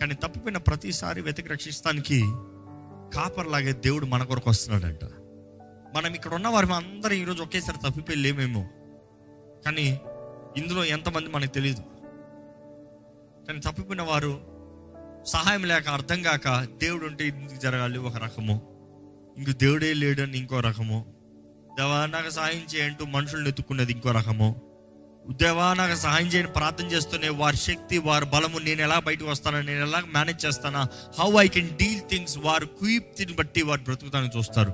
కానీ తప్పిపోయిన ప్రతిసారి వెతికి రక్షిస్తానికి కాపర్లాగే దేవుడు మన కొరకు వస్తున్నాడంట. మనం ఇక్కడ ఉన్న వారి అందరం ఈరోజు ఒకేసారి తప్పిపోయి లేమేమో. కానీ ఇందులో ఎంతమంది మనకు తెలియదు కానీ తప్పిపోయిన వారు సహాయం లేక అర్థం కాక దేవుడు ఉంటే ఇందుకు జరగాలి ఒక రకము. ఇంక దేవుడే లేడని ఇంకో రకము. దేవా నాకు సహాయం చేయంటూ మనుషుల్ని ఎత్తుకున్నది ఇంకో రకము. దేవా నాకు సహాయం చేయని ప్రార్థన చేస్తూనే వారి శక్తి వారి బలము నేను ఎలా బయటకు వస్తానా నేను ఎలా మేనేజ్ చేస్తానా how I can deal things వారు కుయిప్తిని బట్టి వారు బ్రతుకుతానికి చూస్తారు.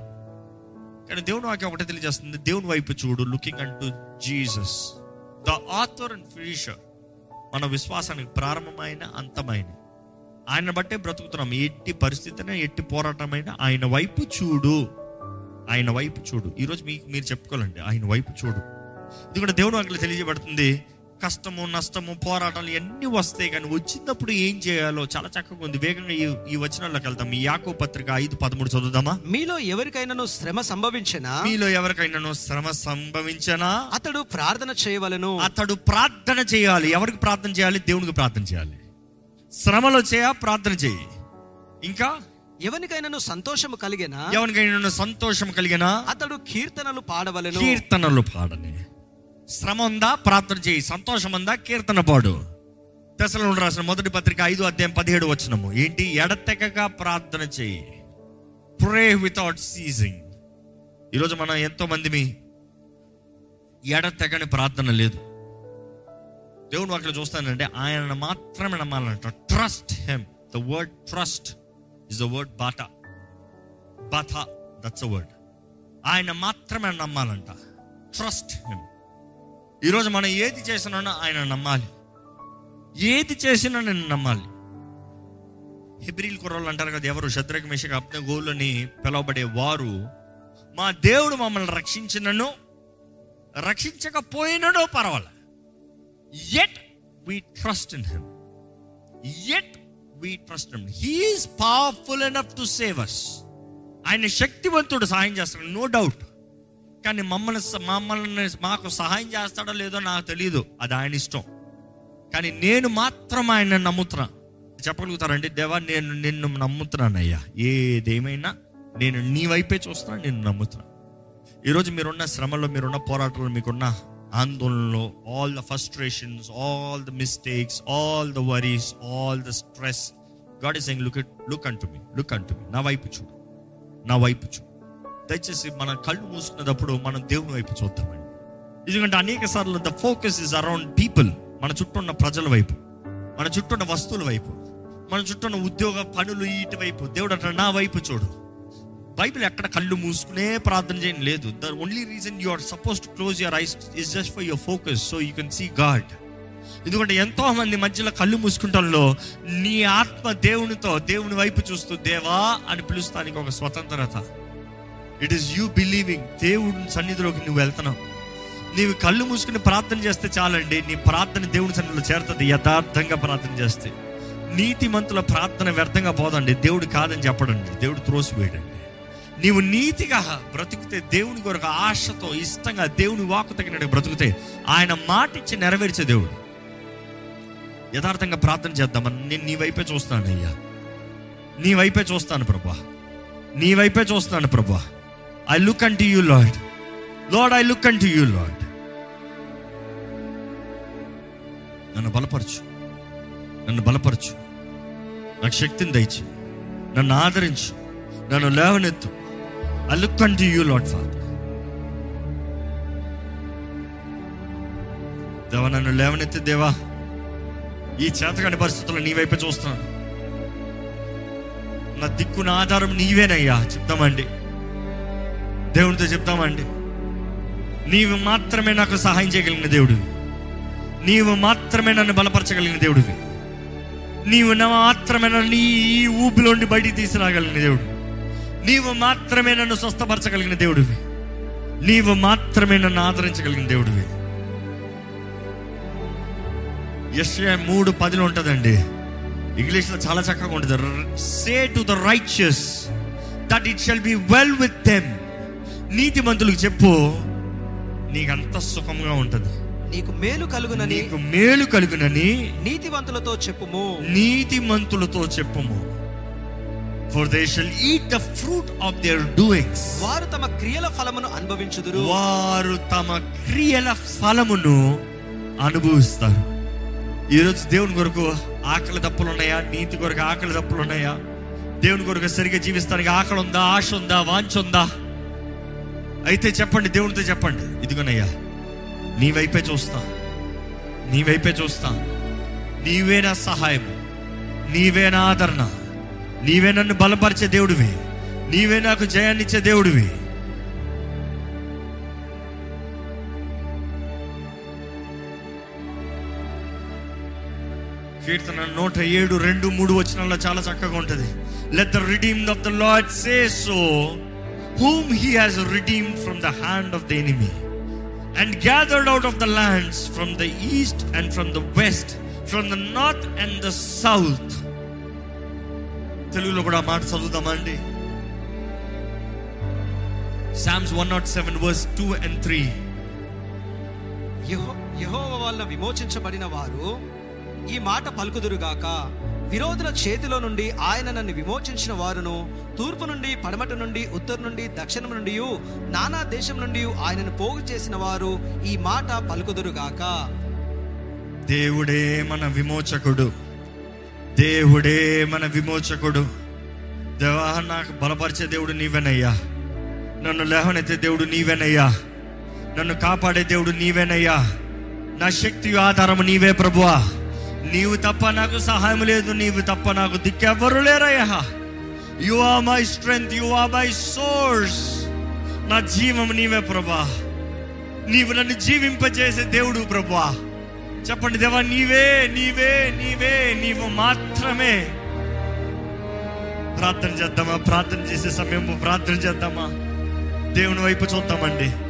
కానీ దేవుని నాకు ఒకటే తెలియజేస్తుంది దేవుని వైపు చూడు looking unto Jesus the author and finisher మన విశ్వాసానికి ప్రారంభమైన అంతమైన. ఆయన బట్టే బ్రతుకుతున్నాం ఎట్టి పరిస్థితిన ఎట్టి పోరాటమైన ఆయన వైపు చూడు. ఆయన వైపు చూడు. ఈరోజు మీకు మీరు చెప్పుకోవాలండి ఆయన వైపు చూడు. ఎందుకంటే దేవుడు అక్కడ తెలియజేయబడుతుంది. కష్టము నష్టము పోరాటాలు ఇవన్నీ వస్తాయి కానీ వచ్చినప్పుడు ఏం చేయాలో చాలా చక్కగా ఉంది. వేగంగా ఈ ఈ వచనాల్లోకి వెళ్తాం ఈ యాకో పత్రిక ఐదు పదమూడు చదువుదామా?
మీలో ఎవరికైనాను శ్రమ సంభవించినా?
మీలో ఎవరికైనాను శ్రమ సంభవించనా?
అతడు ప్రార్థన చేయవలెను.
అతడు ప్రార్థన చేయాలి. ఎవరికి ప్రార్థన చేయాలి? దేవునికి ప్రార్థన చేయాలి. శ్రమలో చేయ ప్రార్థన చేయి. ఇంకా?
ఎవనికైనాను సంతోషము కలిగిన?
ఎవరికైనా సంతోషం కలిగిన?
అతడు కీర్తనలు పాడవలెను.
కీర్తనలు పాడని. శ్రమ ఉందా ప్రార్థన చేయి. సంతోషం ఉందా కీర్తన పాడు దశలో రాసిన మొదటి పత్రిక ఐదు అధ్యాయం పదిహేడు వచ్చినము ఏంటి? ఎడతెగక ప్రార్థన చేయి. ప్రే వితౌట్ సీజింగ్ ఈరోజు మనం ఎంతో మందిమి ఎడతెగని ప్రార్థన లేదు. దేవుడు అక్కడ చూస్తానంటే ఆయన మాత్రమే నమ్మాలంట. Trust him the word trust is the word Bata బాథా దట్స్ అ వర్డ్ ఆయన మాత్రమే నమ్మాలంట. ట్రస్ట్ హెమ్ ఈరోజు మనం ఏది చేసినానో ఆయన నమ్మాలి. ఏది చేసినా నేను నమ్మాలి. హెబ్రిల్ కుర్రోళ్ళు అంటారు కదా ఎవరు శత్రుఘ్ మిషక్ అప్న గోలని పిలువబడే వారు మా దేవుడు మమ్మల్ని రక్షించినను రక్షించకపోయినను పర్వాలే. Yet we trust in him yet we trust him he's powerful enough to save us ఆయన శక్తివంతుడు సహాయం చేస్తాడు నో డౌట్ కానీ మమ్మల్ని మమ్మల్ని మాకు సహాయం చేస్తాడో లేదో నాకు తెలియదు అది ఆయన ఇష్టం. కానీ నేను మాత్రం ఆయన నమ్ముతున్నా. చెప్పగలుగుతారండి? దేవా నేను నిన్ను నమ్ముతున్నానయ్యా. ఏదేమైనా నేను నీ వైపే చూస్తున్నాను నేను నమ్ముతున్నా. ఈరోజు మీరున్న శ్రమలో మీరున్న పోరాటంలో మీకున్న ఆందోళనలో all the frustrations all the mistakes all the worries all the stress God is saying look look unto me look unto me నా వైపు చూడు. నా వైపు చూడు. దయచేసి మన కళ్ళు మూసుకునేటప్పుడు మనం దేవుని వైపు చూద్దామండి. ఎందుకంటే అనేక సార్లు the focus is around people మన చుట్టూ ఉన్న ప్రజల వైపు మన చుట్టూ ఉన్న వస్తువుల వైపు మన చుట్టూ ఉన్న ఉద్యోగ పనులు ఇటు వైపు. దేవుడు అంటాడు నా వైపు చూడు. బైబిల్ ఎక్కడ కళ్ళు మూసుకునే ప్రార్థన చేయడం లేదు. The only reason you are suppose to close your eyes is just for your focus so you can see God ఎందుకంటే ఎంతో మంది మధ్యలో కళ్ళు మూసుకుంటంలో నీ ఆత్మ దేవునితో దేవుని వైపు చూస్తూ దేవా అని పిలుస్తానికి ఒక స్వతంత్రత. ఇట్ ఈస్ యూ బిలీవింగ్ దేవుని సన్నిధిలోకి నువ్వు వెళ్తున్నావు. నీవు కళ్ళు మూసుకుని ప్రార్థన చేస్తే చాలండి. నీ ప్రార్థన దేవుని సన్నిధిలో చేరుతుంది. యథార్థంగా ప్రార్థన చేస్తే. నీతిమంతుల ప్రార్థన వ్యర్థంగా పోదండి. దేవుడు కాదని చెప్పడండి. దేవుడు త్రోసివేయడండి. నీవు నీతిగా బ్రతికితే దేవుని కొరకు ఆశతో ఇష్టంగా దేవుని వాకు తగినట్టు బ్రతికితే ఆయన మాట ఇచ్చి నెరవేర్చే దేవుడు. యథార్థంగా ప్రార్థన చేద్దామని నేను నీ వైపే చూస్తాను అయ్యా నీ వైపే చూస్తాను ప్రభా. నీ వైపే చూస్తాను ప్రభా. I look unto you Lord Lord I look unto you Lord నన్ను బలపరచు. నన్ను బలపరచు. నాకు శక్తిని దయచి. నన్ను ఆదరించు. నన్ను లేవనెత్తు. I look unto you Lord Father దేవా నన్ను లేవనెత్తి దేవా. ఈ చేతకాని పరిస్థితుల్లో నీ వైపే చూస్తున్నాను. నా దిక్కున ఆధారం నీవేనయ్యా. చెప్తామండి దేవునితో చెప్తామండి. నీవు మాత్రమే నాకు సహాయం చేయగలిగిన దేవుడివి. నీవు మాత్రమే నన్ను బలపరచగలిగిన దేవుడివి. నీవు నా మాత్రమే నన్ను ఈ ఊపిలోండి బయటికి తీసుకురాగలిగిన దేవుడు నీవు మాత్రమే నన్ను స్వస్థపరచగలిగిన దేవుడివి. నీవు మాత్రమే నన్ను ఆదరించగలిగిన దేవుడివి. యెషయా మూడు పదిలో ఉంటుందండి. ఇంగ్లీష్లో చాలా చక్కగా ఉంటుంది. Say to the righteous that it shall be well with them నీతిమంతులకు చెప్పు నీకంత సుఖంగా ఉంటుంది.
నీకు మేలు కలుగునని
నీకు మేలు కలుగునని
నీతివంతులతో చెప్పుము.
నీతిమంతులతో చెప్పుము. For they shall eat the fruit of their doings
వారు తమ క్రియల ఫలమును అనుభవించుదురు.
వారు తమ క్రియల ఫలమును అనుభవిస్తారు. ఈరోజు దేవుని కొరకు ఆకలి దప్పులు ఉన్నాయా? నీతి కొరకు ఆకలి దప్పులు ఉన్నాయా? దేవుని కొరకు సరిగా జీవిస్తానికి ఆకలి ఉందా? ఆశ ఉందా? వాంఛ ఉందా? అయితే చెప్పండి దేవునితో చెప్పండి. ఇదిగోనయ్యా నీ వైపే చూస్తా. నీ వైపే చూస్తా. నీవే నా సహాయం. నీవే నా ఆదరణ. నీవే నన్ను బలపరిచే దేవుడివి. నీవే నాకు జయాన్నిచ్చే దేవుడివి. కీర్తన నూట ఏడు రెండు మూడు వచనాల్లో చాలా చక్కగా ఉంటుంది. Let the redeem of the Lord say so whom he has redeemed from the hand of the enemy and gathered out of the lands from the east and from the west from the north and the south తెలుగులో కూడా మాట చదువుదామా అండి? Psalms one nought seven verse two and three
యహో యహోవ వల్ల విమోచించబడిన వారు ఈ మాట పలుకుదురుగాక విరోధుల చేతిలో నుండి ఆయన నన్ను విమోచించిన వారును తూర్పు నుండి పడమటి నుండి ఉత్తరం నుండి దక్షిణం నుండి నానా దేశం నుండి ఆయనను పోగు చేసిన వారు ఈ మాట పలుకుదురుగాక.
దేవుడే మన విమోచకుడు. దేవుడే మన విమోచకుడు. దేవా నాకు బలపరిచే దేవుడు నీవేనయ్యా. నన్ను లేవనైతే దేవుడు నీవేనయ్యా. నన్ను కాపాడే దేవుడు నీవేనయ్యా. నా శక్తి ఆధారము నీవే ప్రభువా. నీవు తప్ప నాకు సహాయం లేదు నీవు తప్ప నాకు దిక్కెవ్వరు లేరయ్యా. You are my strength you are my source నా జీవం నీవే ప్రభా. నీవు నన్ను జీవింపజేసే దేవుడు ప్రభా. చెప్పండి దేవా నీవే నీవే నీవే నీవు మాత్రమే. ప్రార్థన చేద్దామా? ప్రార్థన చేసే సమయము ప్రార్థన చేద్దామా? దేవుని వైపు చూద్దామండి.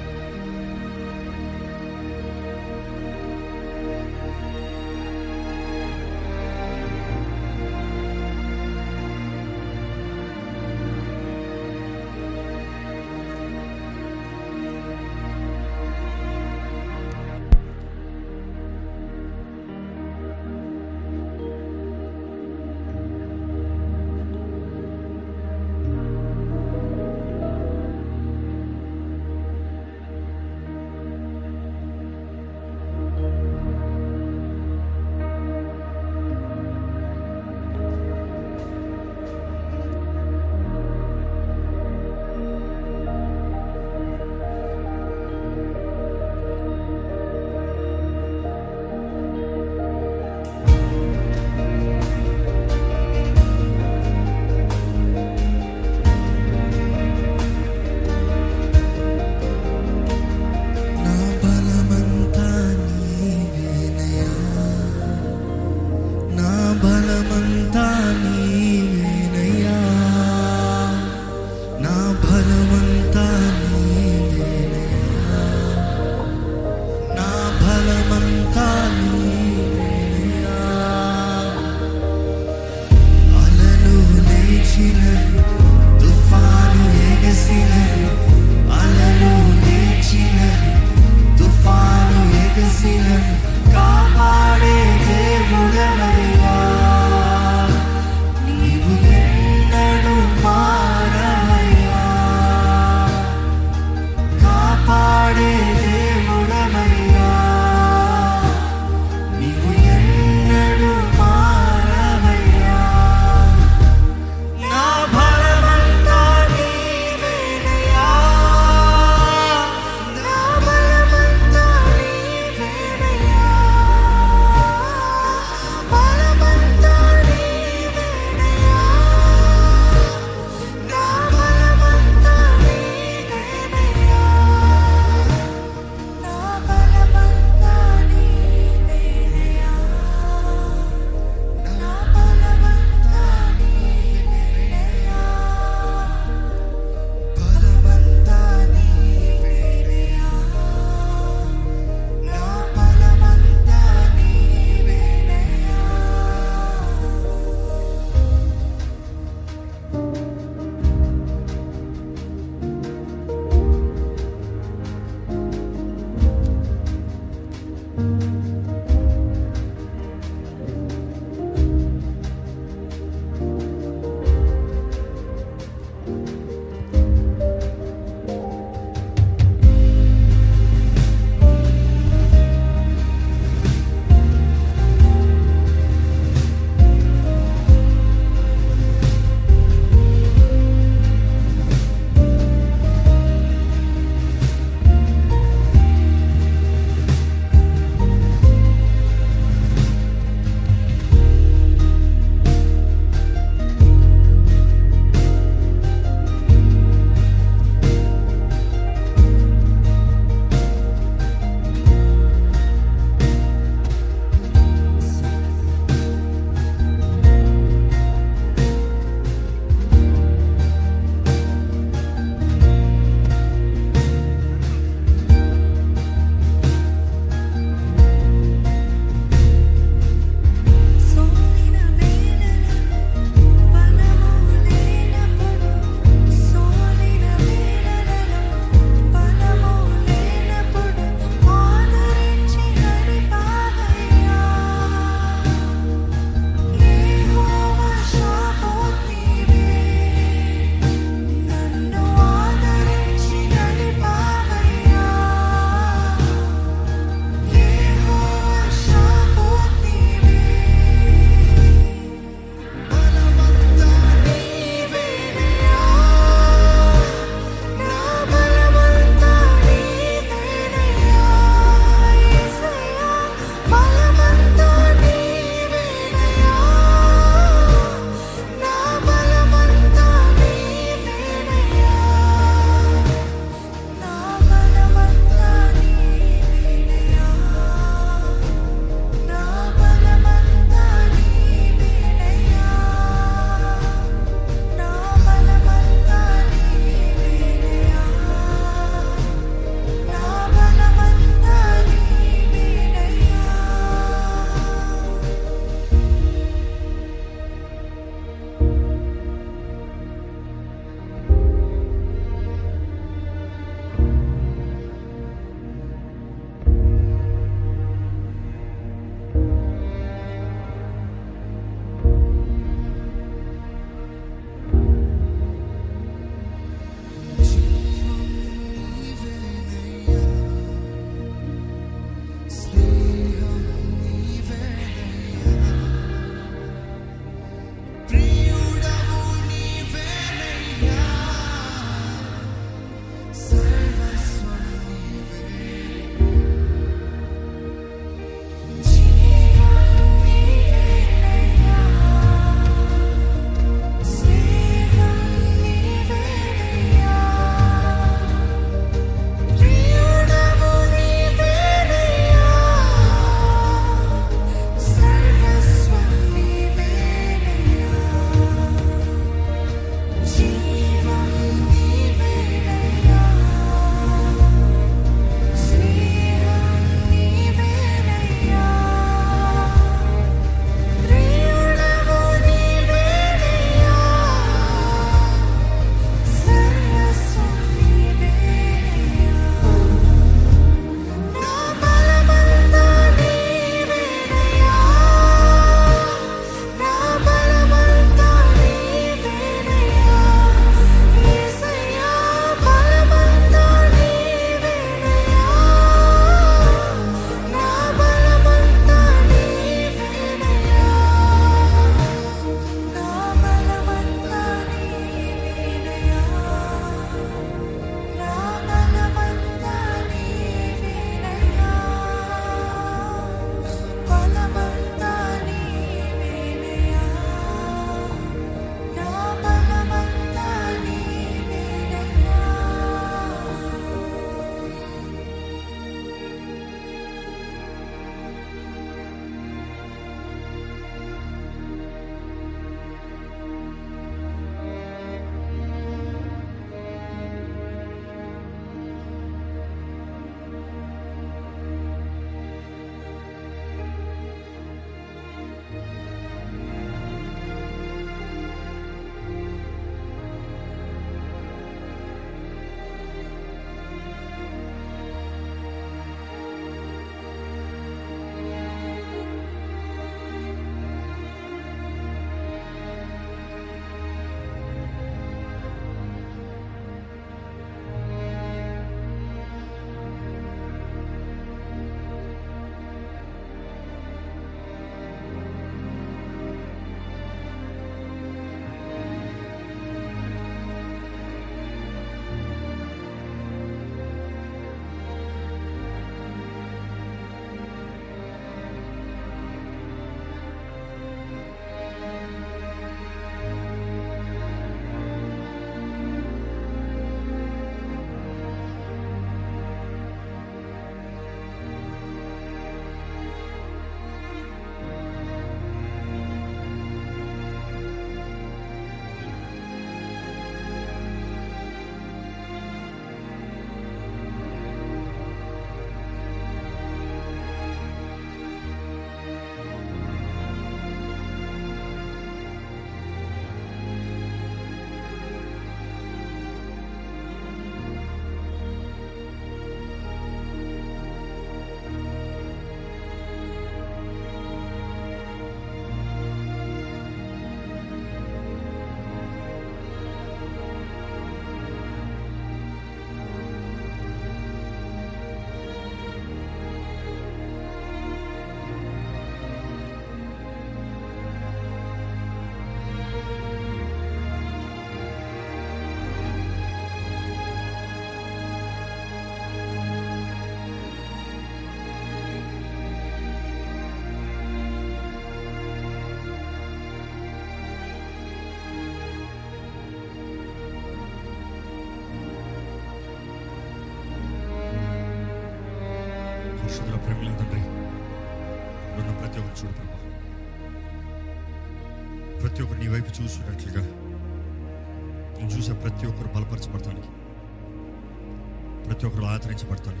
ప్రతి ఒక్కరు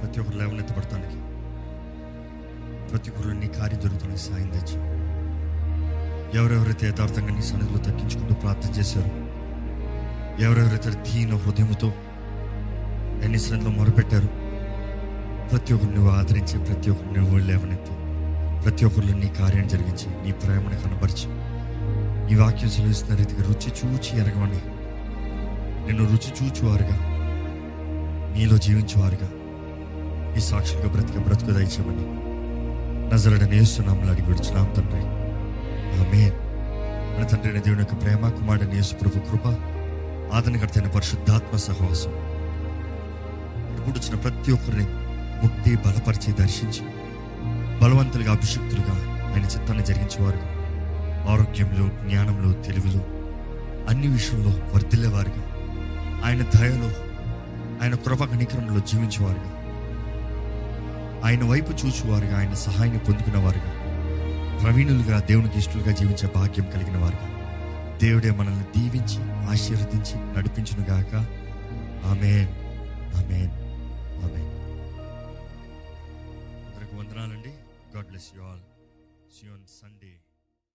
ప్రతి ఒక్కరు లేవనెత్తబడతానికి ప్రతి ఒక్కరు నీ కార్యం జరుగుతానికి సాయం తెచ్చు ఎవరెవరైతే యథార్థంగా నీ సన్నిధిలో తగ్గించుకుంటూ ప్రార్థన చేశారు ఎవరెవరైతే దీన హృదయముతో ఎన్ని సన్నిధిలో మొరపెట్టారు ప్రతి ఒక్కరు నువ్వు ఆదరించి ప్రతి ఒక్కరు నువ్వు లేవనెత్తి ప్రతి ఒక్కరిలో నీ కార్యాన్ని జరిగించి నీ ప్రేమను కనపరిచి నీ వాక్యం సెలవిస్తున్న రీతిగా రుచి చూచి ఎరగమని నిన్ను రుచి చూచువారుగా. నీలో జీవించేవారుగా. ఈ సాక్షులుగా బ్రతికి బ్రతుకు దయచేయమని నజరడని నేస్తున్నాములు అడిగి విడుచున్నాం తండ్రి. ఆమె మన తండ్రి అయిన దేవుని యొక్క ప్రేమ కుమారుడు నేసు ప్రభు కృప ఆదరణకర్తైన పరిశుద్ధాత్మ సహవాసం. కూర్చున్న ప్రతి ఒక్కరిని ముట్టి బలపరిచి దర్శించి బలవంతులుగా అభిషక్తులుగా ఆయన చిత్తాన్ని జరిగించేవారు ఆరోగ్యంలో జ్ఞానంలో తెలివిలో అన్ని విషయంలో వర్ధిల్లేవారుగా ఆయన దయలో ఆయన కృప కనికరంలో జీవించేవారుగా. ఆయన వైపు చూచువారుగా ఆయన సహాయాన్ని పొందుకున్నవారుగా. ప్రవీణులుగా దేవునికి ఇష్టలుగా జీవించే భాగ్యం కలిగిన వారుగా దేవుడే మనల్ని దీవించి ఆశీర్వదించి నడిపించునుగాక. ఆమెన్. ఆమెన్. ఆమెన్. అందరికి వందనాలండి. God bless you all. Zion on Sunday